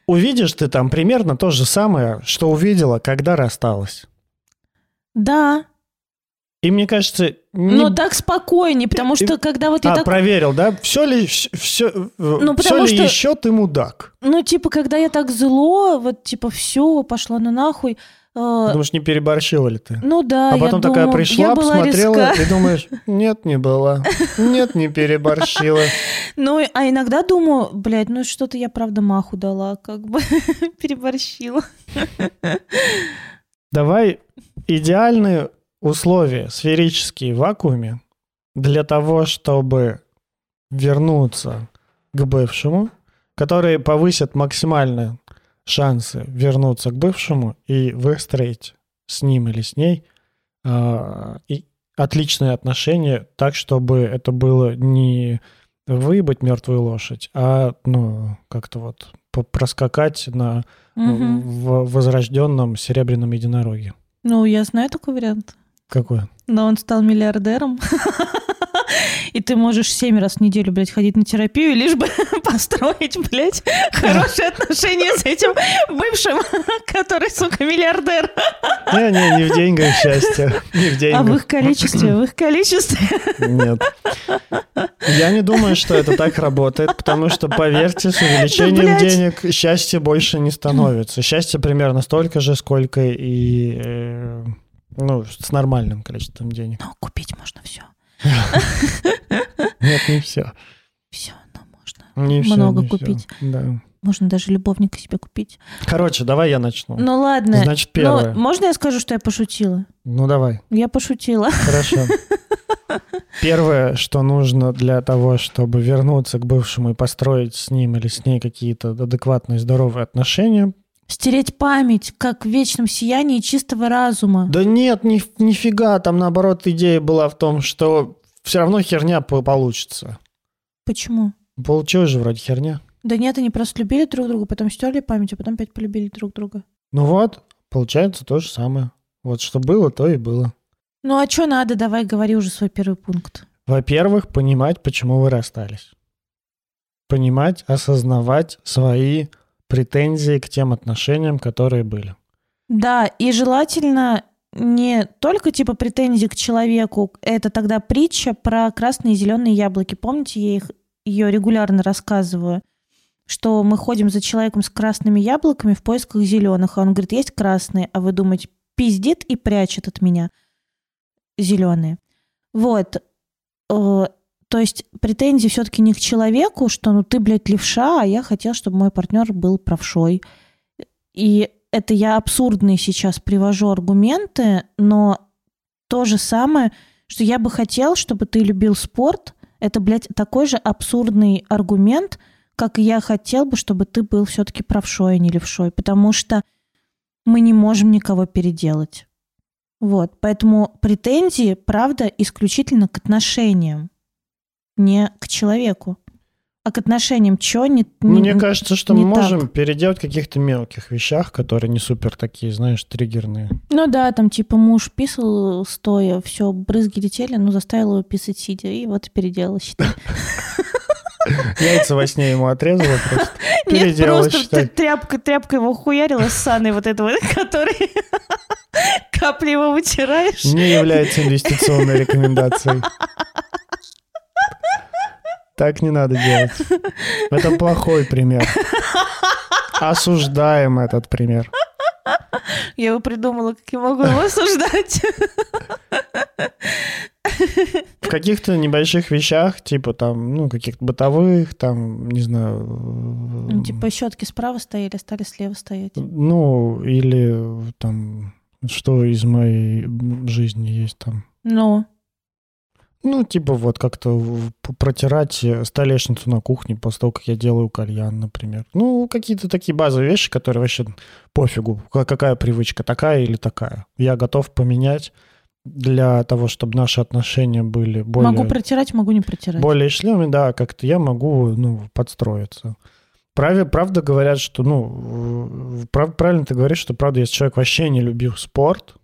Увидишь ты там примерно то же самое, что увидела, когда рассталась. Да. И мне кажется... не- Но так спокойнее, потому что когда вот я а, так... проверил, да? Все ли, все, Ну, все ли что- еще ты мудак? Ну, типа, когда я так зло, вот, типа, все, пошло на нахуй. э, Потому что не переборщила ли ты? ну да, а я потом такая думаю, пришла, я посмотрела риска. и думаешь, нет, не была. Нет, не переборщила. Ну, а иногда думаю, блядь, ну что-то я, правда, маху дала, как бы переборщила. Давай идеальные условия сферические в вакууме для того, чтобы вернуться к бывшему, которые повысят максимально шансы вернуться к бывшему и выстроить с ним или с ней а, и отличные отношения так, чтобы это было не выебать мертвую лошадь, а ну как-то вот проскакать на Мгм. в возрожденном серебряном единороге. Ну, я знаю такой вариант. Какой? Но он стал миллиардером. И ты можешь семь раз в неделю, блядь, ходить на терапию, лишь бы построить, блядь, хорошие отношения с этим бывшим, который, сука, миллиардер. Не-не, не в деньгах счастье. Не в А в деньгах. их количестве, в их количестве. Нет. Я не думаю, что это так работает, потому что, поверьте, с увеличением блядь. денег счастье больше не становится. Счастье примерно столько же, сколько и э, ну, с нормальным количеством денег. Но купить можно все. Нет, не все. Все, но можно. Не Много не всё. купить. Да. Можно даже любовника себе купить. Короче, давай я начну. Ну ладно. Значит, Ну, первое. можно я скажу, что я пошутила? Ну, давай. Я пошутила. Хорошо. Первое, что нужно для того, чтобы вернуться к бывшему и построить с ним или с ней какие-то адекватные, здоровые отношения. Стереть память, как в вечном сиянии чистого разума. Да нет, ни, нифига, там наоборот идея была в том, что все равно херня по- получится. Почему? Получилось же вроде херня. Да нет, они просто любили друг друга, потом стерли память, а потом опять полюбили друг друга. Ну вот, получается то же самое. Вот что было, то и было. Ну а что надо? Давай говори уже свой первый пункт. Во-первых, понимать, почему вы расстались. Понимать, осознавать свои претензии к тем отношениям, которые были. Да, и желательно не только типа претензии к человеку, это тогда притча про красные и зеленые яблоки. Помните, я их, ее регулярно рассказываю, что мы ходим за человеком с красными яблоками в поисках зеленых, а он говорит, есть красные, а вы думаете, пиздит и прячет от меня зеленые. Вот. То есть претензии все-таки не к человеку, что ну ты, блядь, левша, а я хотел, чтобы мой партнер был правшой. И это я абсурдные сейчас привожу аргументы, но то же самое, что я бы хотел, чтобы ты любил спорт, это, блядь, такой же абсурдный аргумент, как и я хотел бы, чтобы ты был все-таки правшой, а не левшой, потому что мы не можем никого переделать. Вот, поэтому претензии, правда, исключительно к отношениям, не к человеку, а к отношениям. Чё не, не- Мне кажется, что мы так. можем переделать в каких-то мелких вещах, которые не супер такие, знаешь, триггерные. Ну да, там типа муж писал стоя, все, брызги летели, ну заставил его писать сидя, и вот и переделал, считай. Яйца во сне ему отрезала просто. Нет, Переделала, просто считай. тряпка, тряпка его хуярила с саной вот этого, который капли его вытираешь. Не является инвестиционной рекомендацией. Так не надо делать. Это плохой пример. Осуждаем этот пример. Я его придумала, как я могу его осуждать. В каких-то небольших вещах, типа там, ну, каких-то бытовых, там, не знаю... Ну, Типа щетки справа стояли, стали слева стоять. Ну, или там, что из моей жизни есть там. Ну, Ну, типа вот как-то протирать э, столешницу на кухне после того, как я делаю кальян, например. Ну, какие-то такие базовые вещи, которые вообще пофигу, ка- какая привычка, такая или такая. Я готов поменять для того, чтобы наши отношения были более, могу протирать, могу не протирать. более счастливыми, да, как-то я могу, ну, подстроиться. Праве, правда говорят, что, ну, прав- правильно ты говоришь, что, правда, если человек вообще не любил спорт,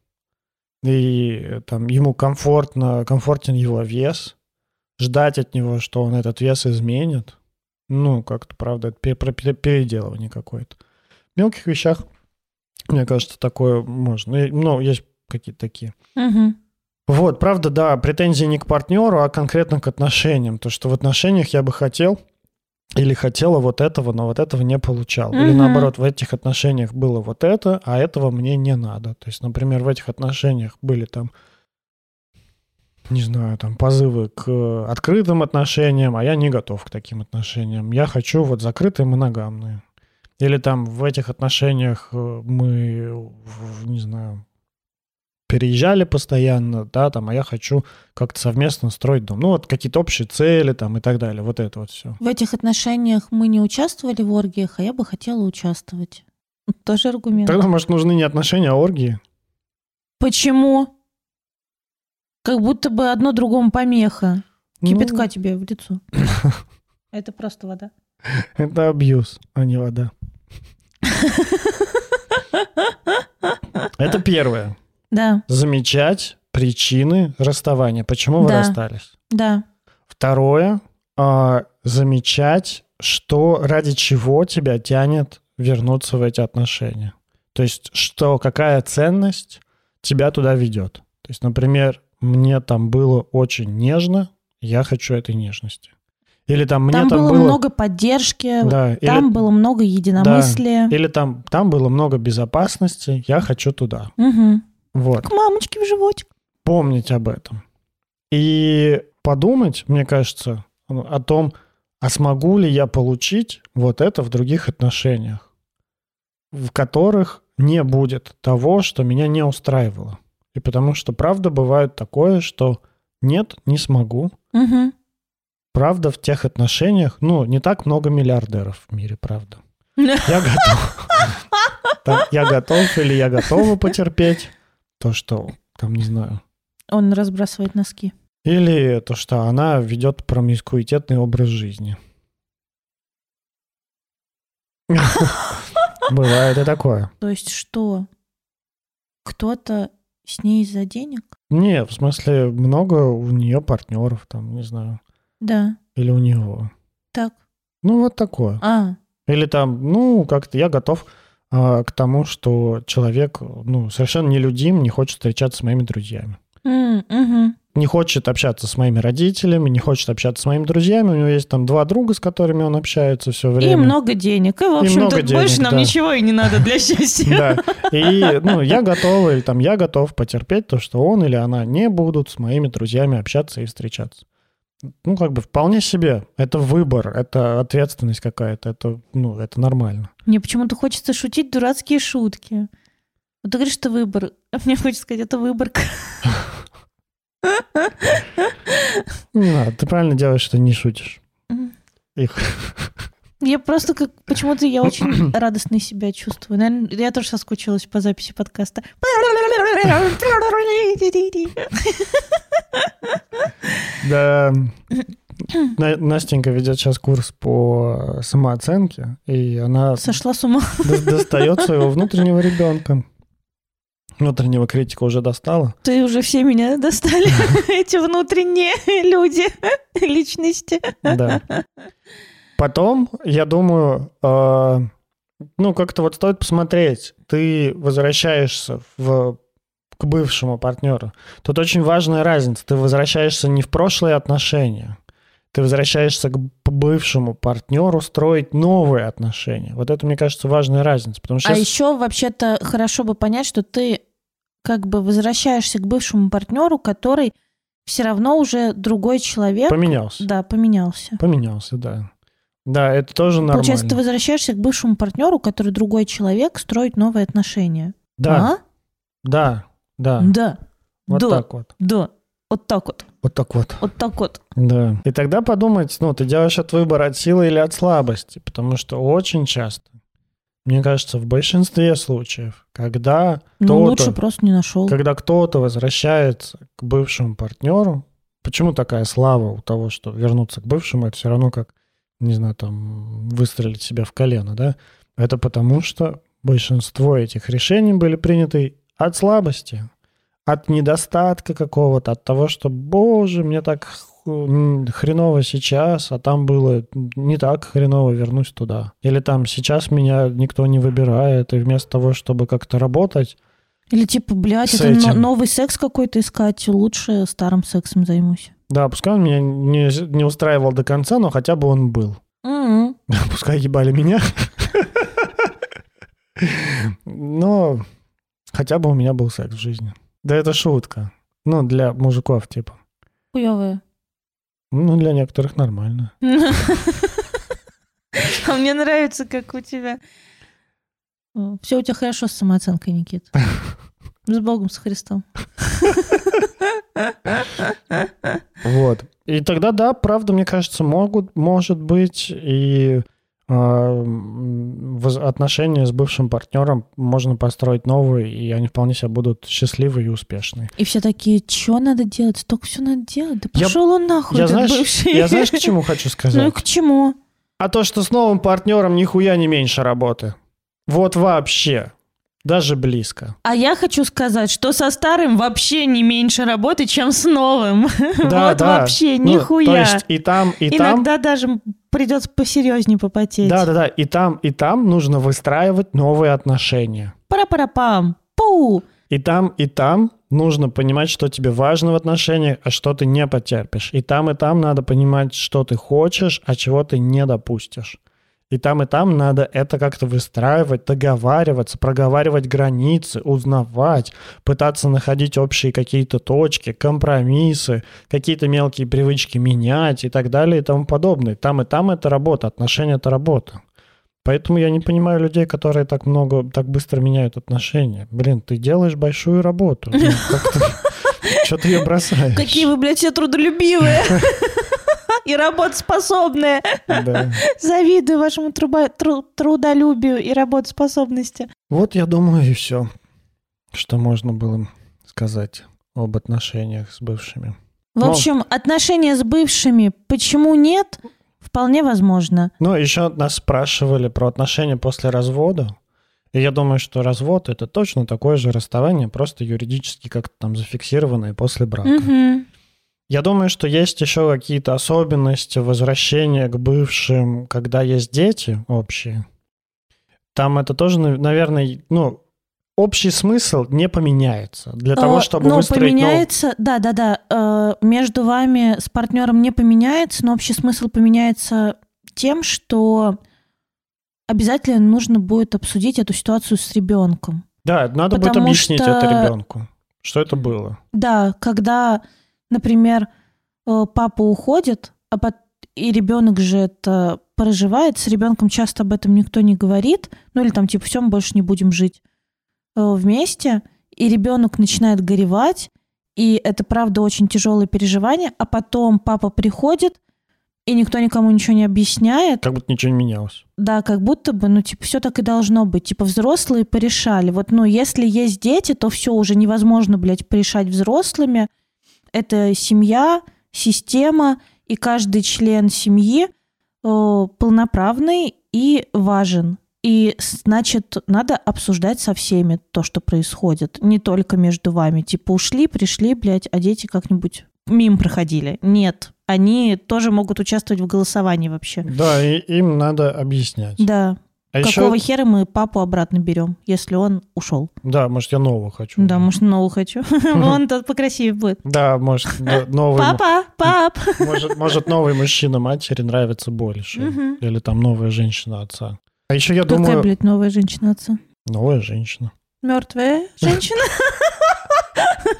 и там ему комфортно, комфортен его вес, ждать от него, что он этот вес изменит, ну, как-то, правда, это переделывание какое-то. В мелких вещах, мне кажется, такое можно. И, Ну, есть какие-то такие. Мгм. Вот, правда, да, претензии не к партнеру, а конкретно к отношениям. То, что в отношениях я бы хотел или хотела вот этого, но вот этого не получал. Или Мгм. наоборот, в этих отношениях было вот это, а этого мне не надо. То есть, например, в этих отношениях были там, не знаю, там позывы к открытым отношениям, а я не готов к таким отношениям. Я хочу вот закрытые моногамные. Или там в этих отношениях э, мы, не знаю, переезжали постоянно, да, там, а я хочу как-то совместно строить дом. Ну, вот какие-то общие цели там и так далее. Вот это вот все. В этих отношениях мы не участвовали в оргиях, а я бы хотела участвовать. Тоже аргумент. Тогда, может, нужны не отношения, а оргии. Почему? Как будто бы одно другому помеха. Ну, Кипятка тебе в лицо. Это просто вода. это абьюз, а не вода. Это первое. Да, Замечать причины расставания. Почему вы Да. расстались? да. Второе. а, замечать, что ради чего тебя тянет вернуться в эти отношения. То есть, что, какая ценность тебя туда ведет. То есть, например, мне там было очень нежно, я хочу этой нежности. Или там мне Там, там, было, было... много поддержки, да, там или, было много единомыслия. или там, там было много безопасности, я хочу туда. Мгм. Вот. К мамочке в животик. помнить об этом. И подумать, мне кажется, о том, а смогу ли я получить вот это в других отношениях, в которых не будет того, что меня не устраивало. И потому что, правда, бывает такое, что нет, не смогу. Мгм. Правда, в тех отношениях, ну, не так много миллиардеров в мире, правда. Я готов. Я готов или я готова потерпеть то, что, там, не знаю, Он разбрасывает носки. Или то, что она ведет промискуитетный образ жизни. Бывает и такое. То есть что? Кто-то с ней из-за денег? Не, в смысле, много у нее партнеров, там, не знаю, Да. или у него. Так. Ну, вот такое. А, Или там, ну, как-то я готов к тому, что человек, ну, совершенно нелюдим, не хочет встречаться с моими друзьями. Мгм. Не хочет общаться с моими родителями, не хочет общаться с моими друзьями. У него есть там два друга, с которыми он общается все время. И много денег. И, в общем-то, много денег, больше нам да. ничего и не надо для счастья. Да. И, ну, я готов, или там, я готов потерпеть то, что он или она не будут с моими друзьями общаться и встречаться. Ну, как бы вполне себе. Это выбор, это ответственность какая-то, это, ну, это нормально. Мне почему-то хочется шутить дурацкие шутки. Вот ты говоришь, что выбор. А мне хочется сказать, это выборка. Не надо, ты правильно делаешь, что не шутишь. Их. Я просто как почему-то я очень радостно себя чувствую. Наверное, я тоже соскучилась по записи подкаста. Да. На- Настенька ведет сейчас курс по самооценке, и она Сошла с ума. до- достает своего внутреннего ребенка. Внутреннего критика уже достала. Ты уже все меня достали, эти внутренние люди, личности. Да. Потом, я думаю, э, ну, как-то вот стоит посмотреть. Ты возвращаешься в, к бывшему партнеру. Тут очень важная разница. Ты возвращаешься не в прошлые отношения. Ты возвращаешься к бывшему партнеру строить новые отношения. Вот это, мне кажется, важная разница. Потому что А щас- еще вообще-то хорошо бы понять, что ты как бы возвращаешься к бывшему партнеру, который все равно уже другой человек. поменялся. Да, поменялся. Поменялся, да. Да, это тоже нормально. Получается, ты возвращаешься к бывшему партнеру, который другой человек, строит новые отношения. Да, А? да, да. Да. Вот да. так вот. Да. Вот так вот. Вот так вот. Вот так вот. Да. И тогда подумать, ну, ты делаешь этот выбор от силы или от слабости, потому что очень часто, мне кажется, в большинстве случаев, когда Ну, лучше просто не нашел. когда кто-то возвращается к бывшему партнеру, почему такая слава у того, что вернуться к бывшему, это все равно как, не знаю, там, выстрелить себя в колено, да? Это потому, что большинство этих решений были приняты от слабости, от недостатка какого-то, от того, что, боже, мне так хреново сейчас, а там было не так хреново, вернусь туда. Или там сейчас меня никто не выбирает, и вместо того, чтобы как-то работать, Или типа, блядь, это этим. новый секс какой-то искать, лучше старым сексом займусь. Да, пускай он меня не, не устраивал до конца, но хотя бы он был. М-м. Пускай ебали меня. Но хотя бы у меня был секс в жизни. Да это шутка. Ну, для мужиков, типа. Хуёвая. Ну, для некоторых нормально. А мне нравится, как у тебя... Все у тебя хорошо с самооценкой, Никит. С Богом, с Христом. Вот. И тогда, да, правда, мне кажется, могут, может быть, и а, отношения с бывшим партнером можно построить новые, и они вполне себе будут счастливые и успешные. И все такие, что надо делать? Столько все надо делать. Да Я- пошел он нахуй, Я знаешь, бывший. я знаешь, к чему хочу Ну и сказать? к чему? А то, что с новым партнером нихуя не меньше работы. Вот вообще. Даже близко. А я хочу сказать, что со старым вообще не меньше работы, чем с новым. Да, вот да. вообще, Ну, нихуя. То есть и там, и там... Иногда даже придется посерьезнее попотеть. Да, да, да. И там, и там нужно выстраивать новые отношения. Пара-пара-пам. Пу. И там, и там нужно понимать, что тебе важно в отношениях, а что ты не потерпишь. И там, и там надо понимать, что ты хочешь, а чего ты не допустишь. И там, и там надо это как-то выстраивать, договариваться, проговаривать границы, узнавать, пытаться находить общие какие-то точки, компромиссы, какие-то мелкие привычки менять и так далее и тому подобное. Там и там это работа, отношения это работа. Поэтому я не понимаю людей, которые так много, так быстро меняют отношения. Блин, ты делаешь большую работу. Ну, Что ты ее бросаешь? Какие вы, блядь, все трудолюбивые. И работоспособные. Да. Завидую вашему труба- тру- трудолюбию и работоспособности. Вот я думаю и все, что можно было сказать об отношениях с бывшими. В общем, отношения с бывшими почему нет? Вполне возможно. Ну, еще нас спрашивали про отношения после развода. И я думаю, что развод это точно такое же расставание, просто юридически как-то там зафиксированное после брака. Мгм. Я думаю, что есть еще какие-то особенности возвращения к бывшим, когда есть дети общие. Там это тоже, нав- наверное, ну, общий смысл не поменяется. Для того, Э, чтобы ну, выстроить поменяется, да, да, да. э, между вами с партнером не поменяется, но общий смысл поменяется тем, что обязательно нужно будет обсудить эту ситуацию с ребенком. Да, надо будет Потому объяснить что- это ребенку, что это было. Да, когда, например, э, папа уходит, а пот- и ребенок же это проживает, с ребенком часто об этом никто не говорит, ну или там типа все, мы больше не будем жить э, вместе, и ребенок начинает горевать, и это правда очень тяжелое переживание, а потом папа приходит, и никто никому ничего не объясняет, Как будто ничего не менялось. да, как будто бы, ну, типа, все так и должно быть. Типа, взрослые порешали. Вот, ну, если есть дети, то все уже невозможно, блядь, порешать взрослыми. Это семья, система, и каждый член семьи э, полноправный и важен. И, значит, надо обсуждать со всеми то, что происходит. Не только между вами. Типа, ушли, пришли, блядь, а дети как-нибудь мимо проходили. Нет. Они тоже могут участвовать в голосовании вообще. Да, и им надо объяснять. Да. А Какого еще, хера мы папу обратно берем, если он ушел? да, может, я нового хочу. Да, может, нового хочу. Он тот покрасивее будет. Да, может, новый, Папа, пап. может, новый мужчина матери нравится больше. Или там новая женщина отца. А еще я Какая, думаю, блядь, новая женщина отца? новая женщина. Мертвая женщина?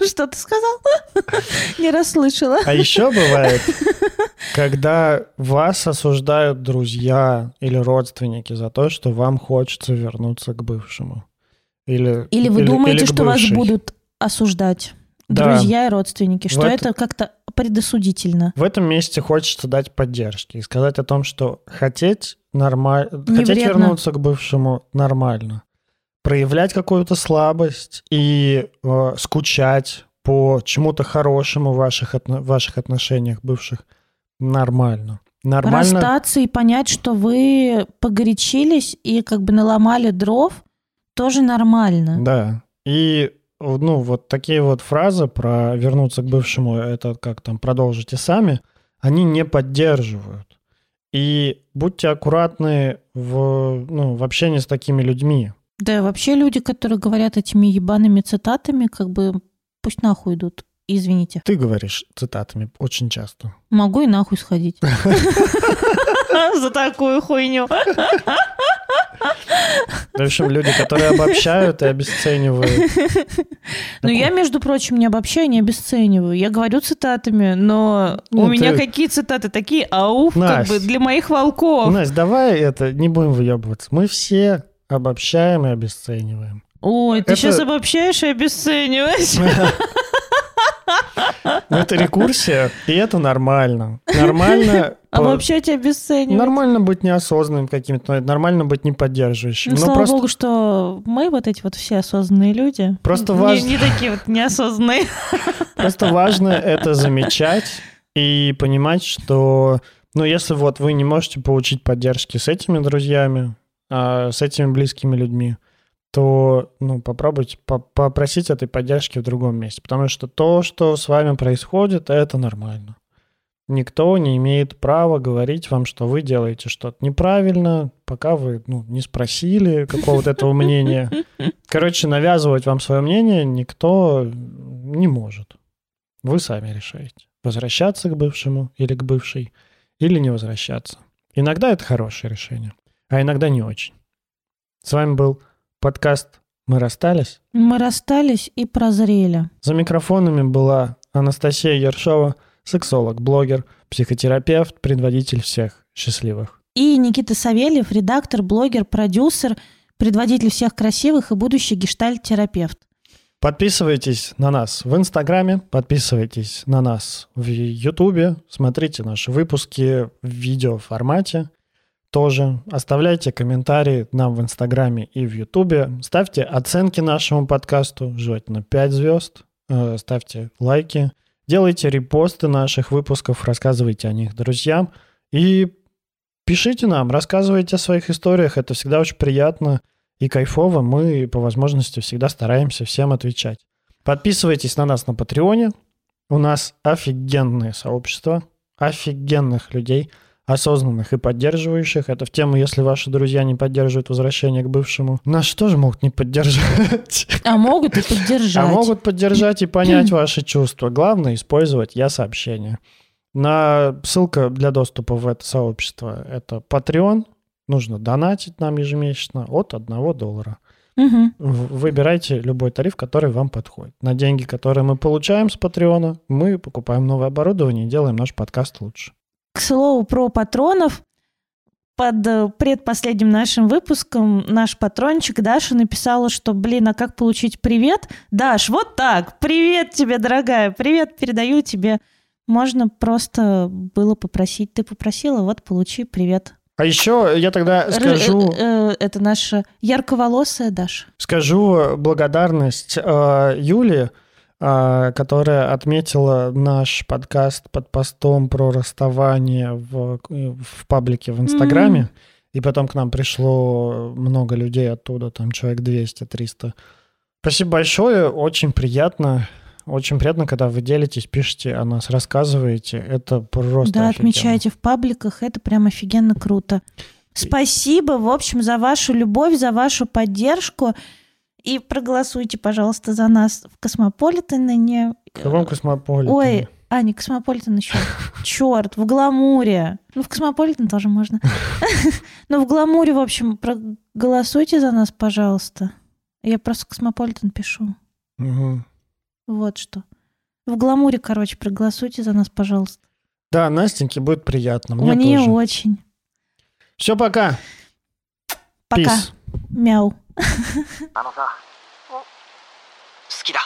Что ты сказал? Не расслышала. А еще бывает, когда вас осуждают друзья или родственники за то, что вам хочется вернуться к бывшему. Или, Или вы думаете, к что вас бывшей. будут осуждать? Да. Друзья и родственники, что В это как-то предосудительно. В этом месте хочется дать поддержки и сказать о том, что хотеть нормально, Не хотеть вредно. вернуться к бывшему нормально, проявлять какую-то слабость и э, скучать по чему-то хорошему в ваших, отно- в ваших отношениях бывших нормально. Нормально. Расстаться и понять, что вы погорячились и как бы наломали дров, тоже нормально. Да. И ну, вот такие вот фразы про вернуться к бывшему, это как там продолжите сами, они не поддерживают. И будьте аккуратны в, ну, в общении с такими людьми. Да, вообще люди, которые говорят этими ебаными цитатами, как бы пусть нахуй идут. Извините. Ты говоришь цитатами очень часто. Могу и нахуй сходить. За такую хуйню. В общем, люди, которые обобщают и обесценивают. Ну, я, между прочим, не обобщаю, не обесцениваю. Я говорю цитатами, но Ну, у меня какие цитаты такие, ауф, как Настя. бы для моих волков. Настя, давай это, не будем выебываться. Мы все обобщаем и обесцениваем. Ой, ты сейчас обобщаешь и обесцениваешь. Ну, Это рекурсия, и это нормально. Нормально по- Обобщать и обесценивать. Нормально быть неосознанным каким-то, но нормально быть неподдерживающим. Ну, Ну, слава просто, богу, что мы вот эти вот все осознанные люди. Просто не, важно- не такие вот неосознанные. просто важно это замечать и понимать, что, ну, если вот вы не можете получить поддержки с этими друзьями, а с этими близкими людьми, то, ну, попробуйте по- попросить этой поддержки в другом месте. Потому что то, что с вами происходит, это нормально. Никто не имеет права говорить вам, что вы делаете что-то неправильно, пока вы ну, не спросили какого-то этого мнения. Короче, навязывать вам свое мнение никто не может. Вы сами решаете, возвращаться к бывшему или к бывшей, или не возвращаться. Иногда это хорошее решение, а иногда не очень. С вами был подкаст «Мы расстались». Мы расстались и прозрели. За микрофонами была Анастасия Ершова, сексолог, блогер, психотерапевт, предводитель всех счастливых. И Никита Савельев, редактор, блогер, продюсер, предводитель всех красивых и будущий гештальт-терапевт. Подписывайтесь на нас в Инстаграме, подписывайтесь на нас в Ютубе, смотрите наши выпуски в видеоформате тоже. Оставляйте комментарии нам в Инстаграме и в Ютубе. Ставьте оценки нашему подкасту, желательно 5 звезд. Э, Ставьте лайки. Делайте репосты наших выпусков, рассказывайте о них друзьям. И пишите нам, рассказывайте о своих историях. Это всегда очень приятно и кайфово. Мы по возможности всегда стараемся всем отвечать. Подписывайтесь на нас на Патреоне. У нас офигенное сообщество, офигенных людей, осознанных и поддерживающих. Это в тему, если ваши друзья не поддерживают возвращение к бывшему. Нас тоже могут не поддержать. А могут и поддержать. А могут поддержать и понять ваши чувства. Главное использовать я сообщение. На ссылка для доступа в это сообщество это Patreon. Нужно донатить нам ежемесячно от 1 доллара. В- Выбирайте любой тариф, который вам подходит. На деньги, которые мы получаем с Патреона, мы покупаем новое оборудование и делаем наш подкаст лучше. К слову про патронов, под э, предпоследним нашим выпуском наш патрончик Даша написала, что, блин, а как получить привет? Даш, вот так, привет тебе, дорогая, привет передаю тебе. Можно просто было попросить. Ты попросила, вот получи привет. А еще я тогда Р- скажу, э, э, Это наша ярковолосая Даша. скажу благодарность э, Юле, э, которая отметила наш подкаст под постом про расставание в, в паблике в Инстаграме. М. И потом к нам пришло много людей оттуда, там человек 200-300. Спасибо большое, очень приятно. Очень приятно, когда вы делитесь, пишете о нас, рассказываете. Это просто да, офигенно. отмечайте в пабликах, это прям офигенно круто. Спасибо, в общем, за вашу любовь, за вашу поддержку. И проголосуйте, пожалуйста, за нас в Космополитене. В каком космополите? Ой, а, не Космополитен еще. Черт, в Гламуре. Ну, в Космополитен тоже можно. Ну, в Гламуре, в общем, проголосуйте за нас, пожалуйста. Я просто Космополитен пишу. Мгм. Вот что. В Гламуре, короче, проголосуйте за нас, пожалуйста. Да, Настеньке будет приятно. Мне, Мне тоже. очень. Все, пока. Пока. Peace. Мяу. あのさ好きだ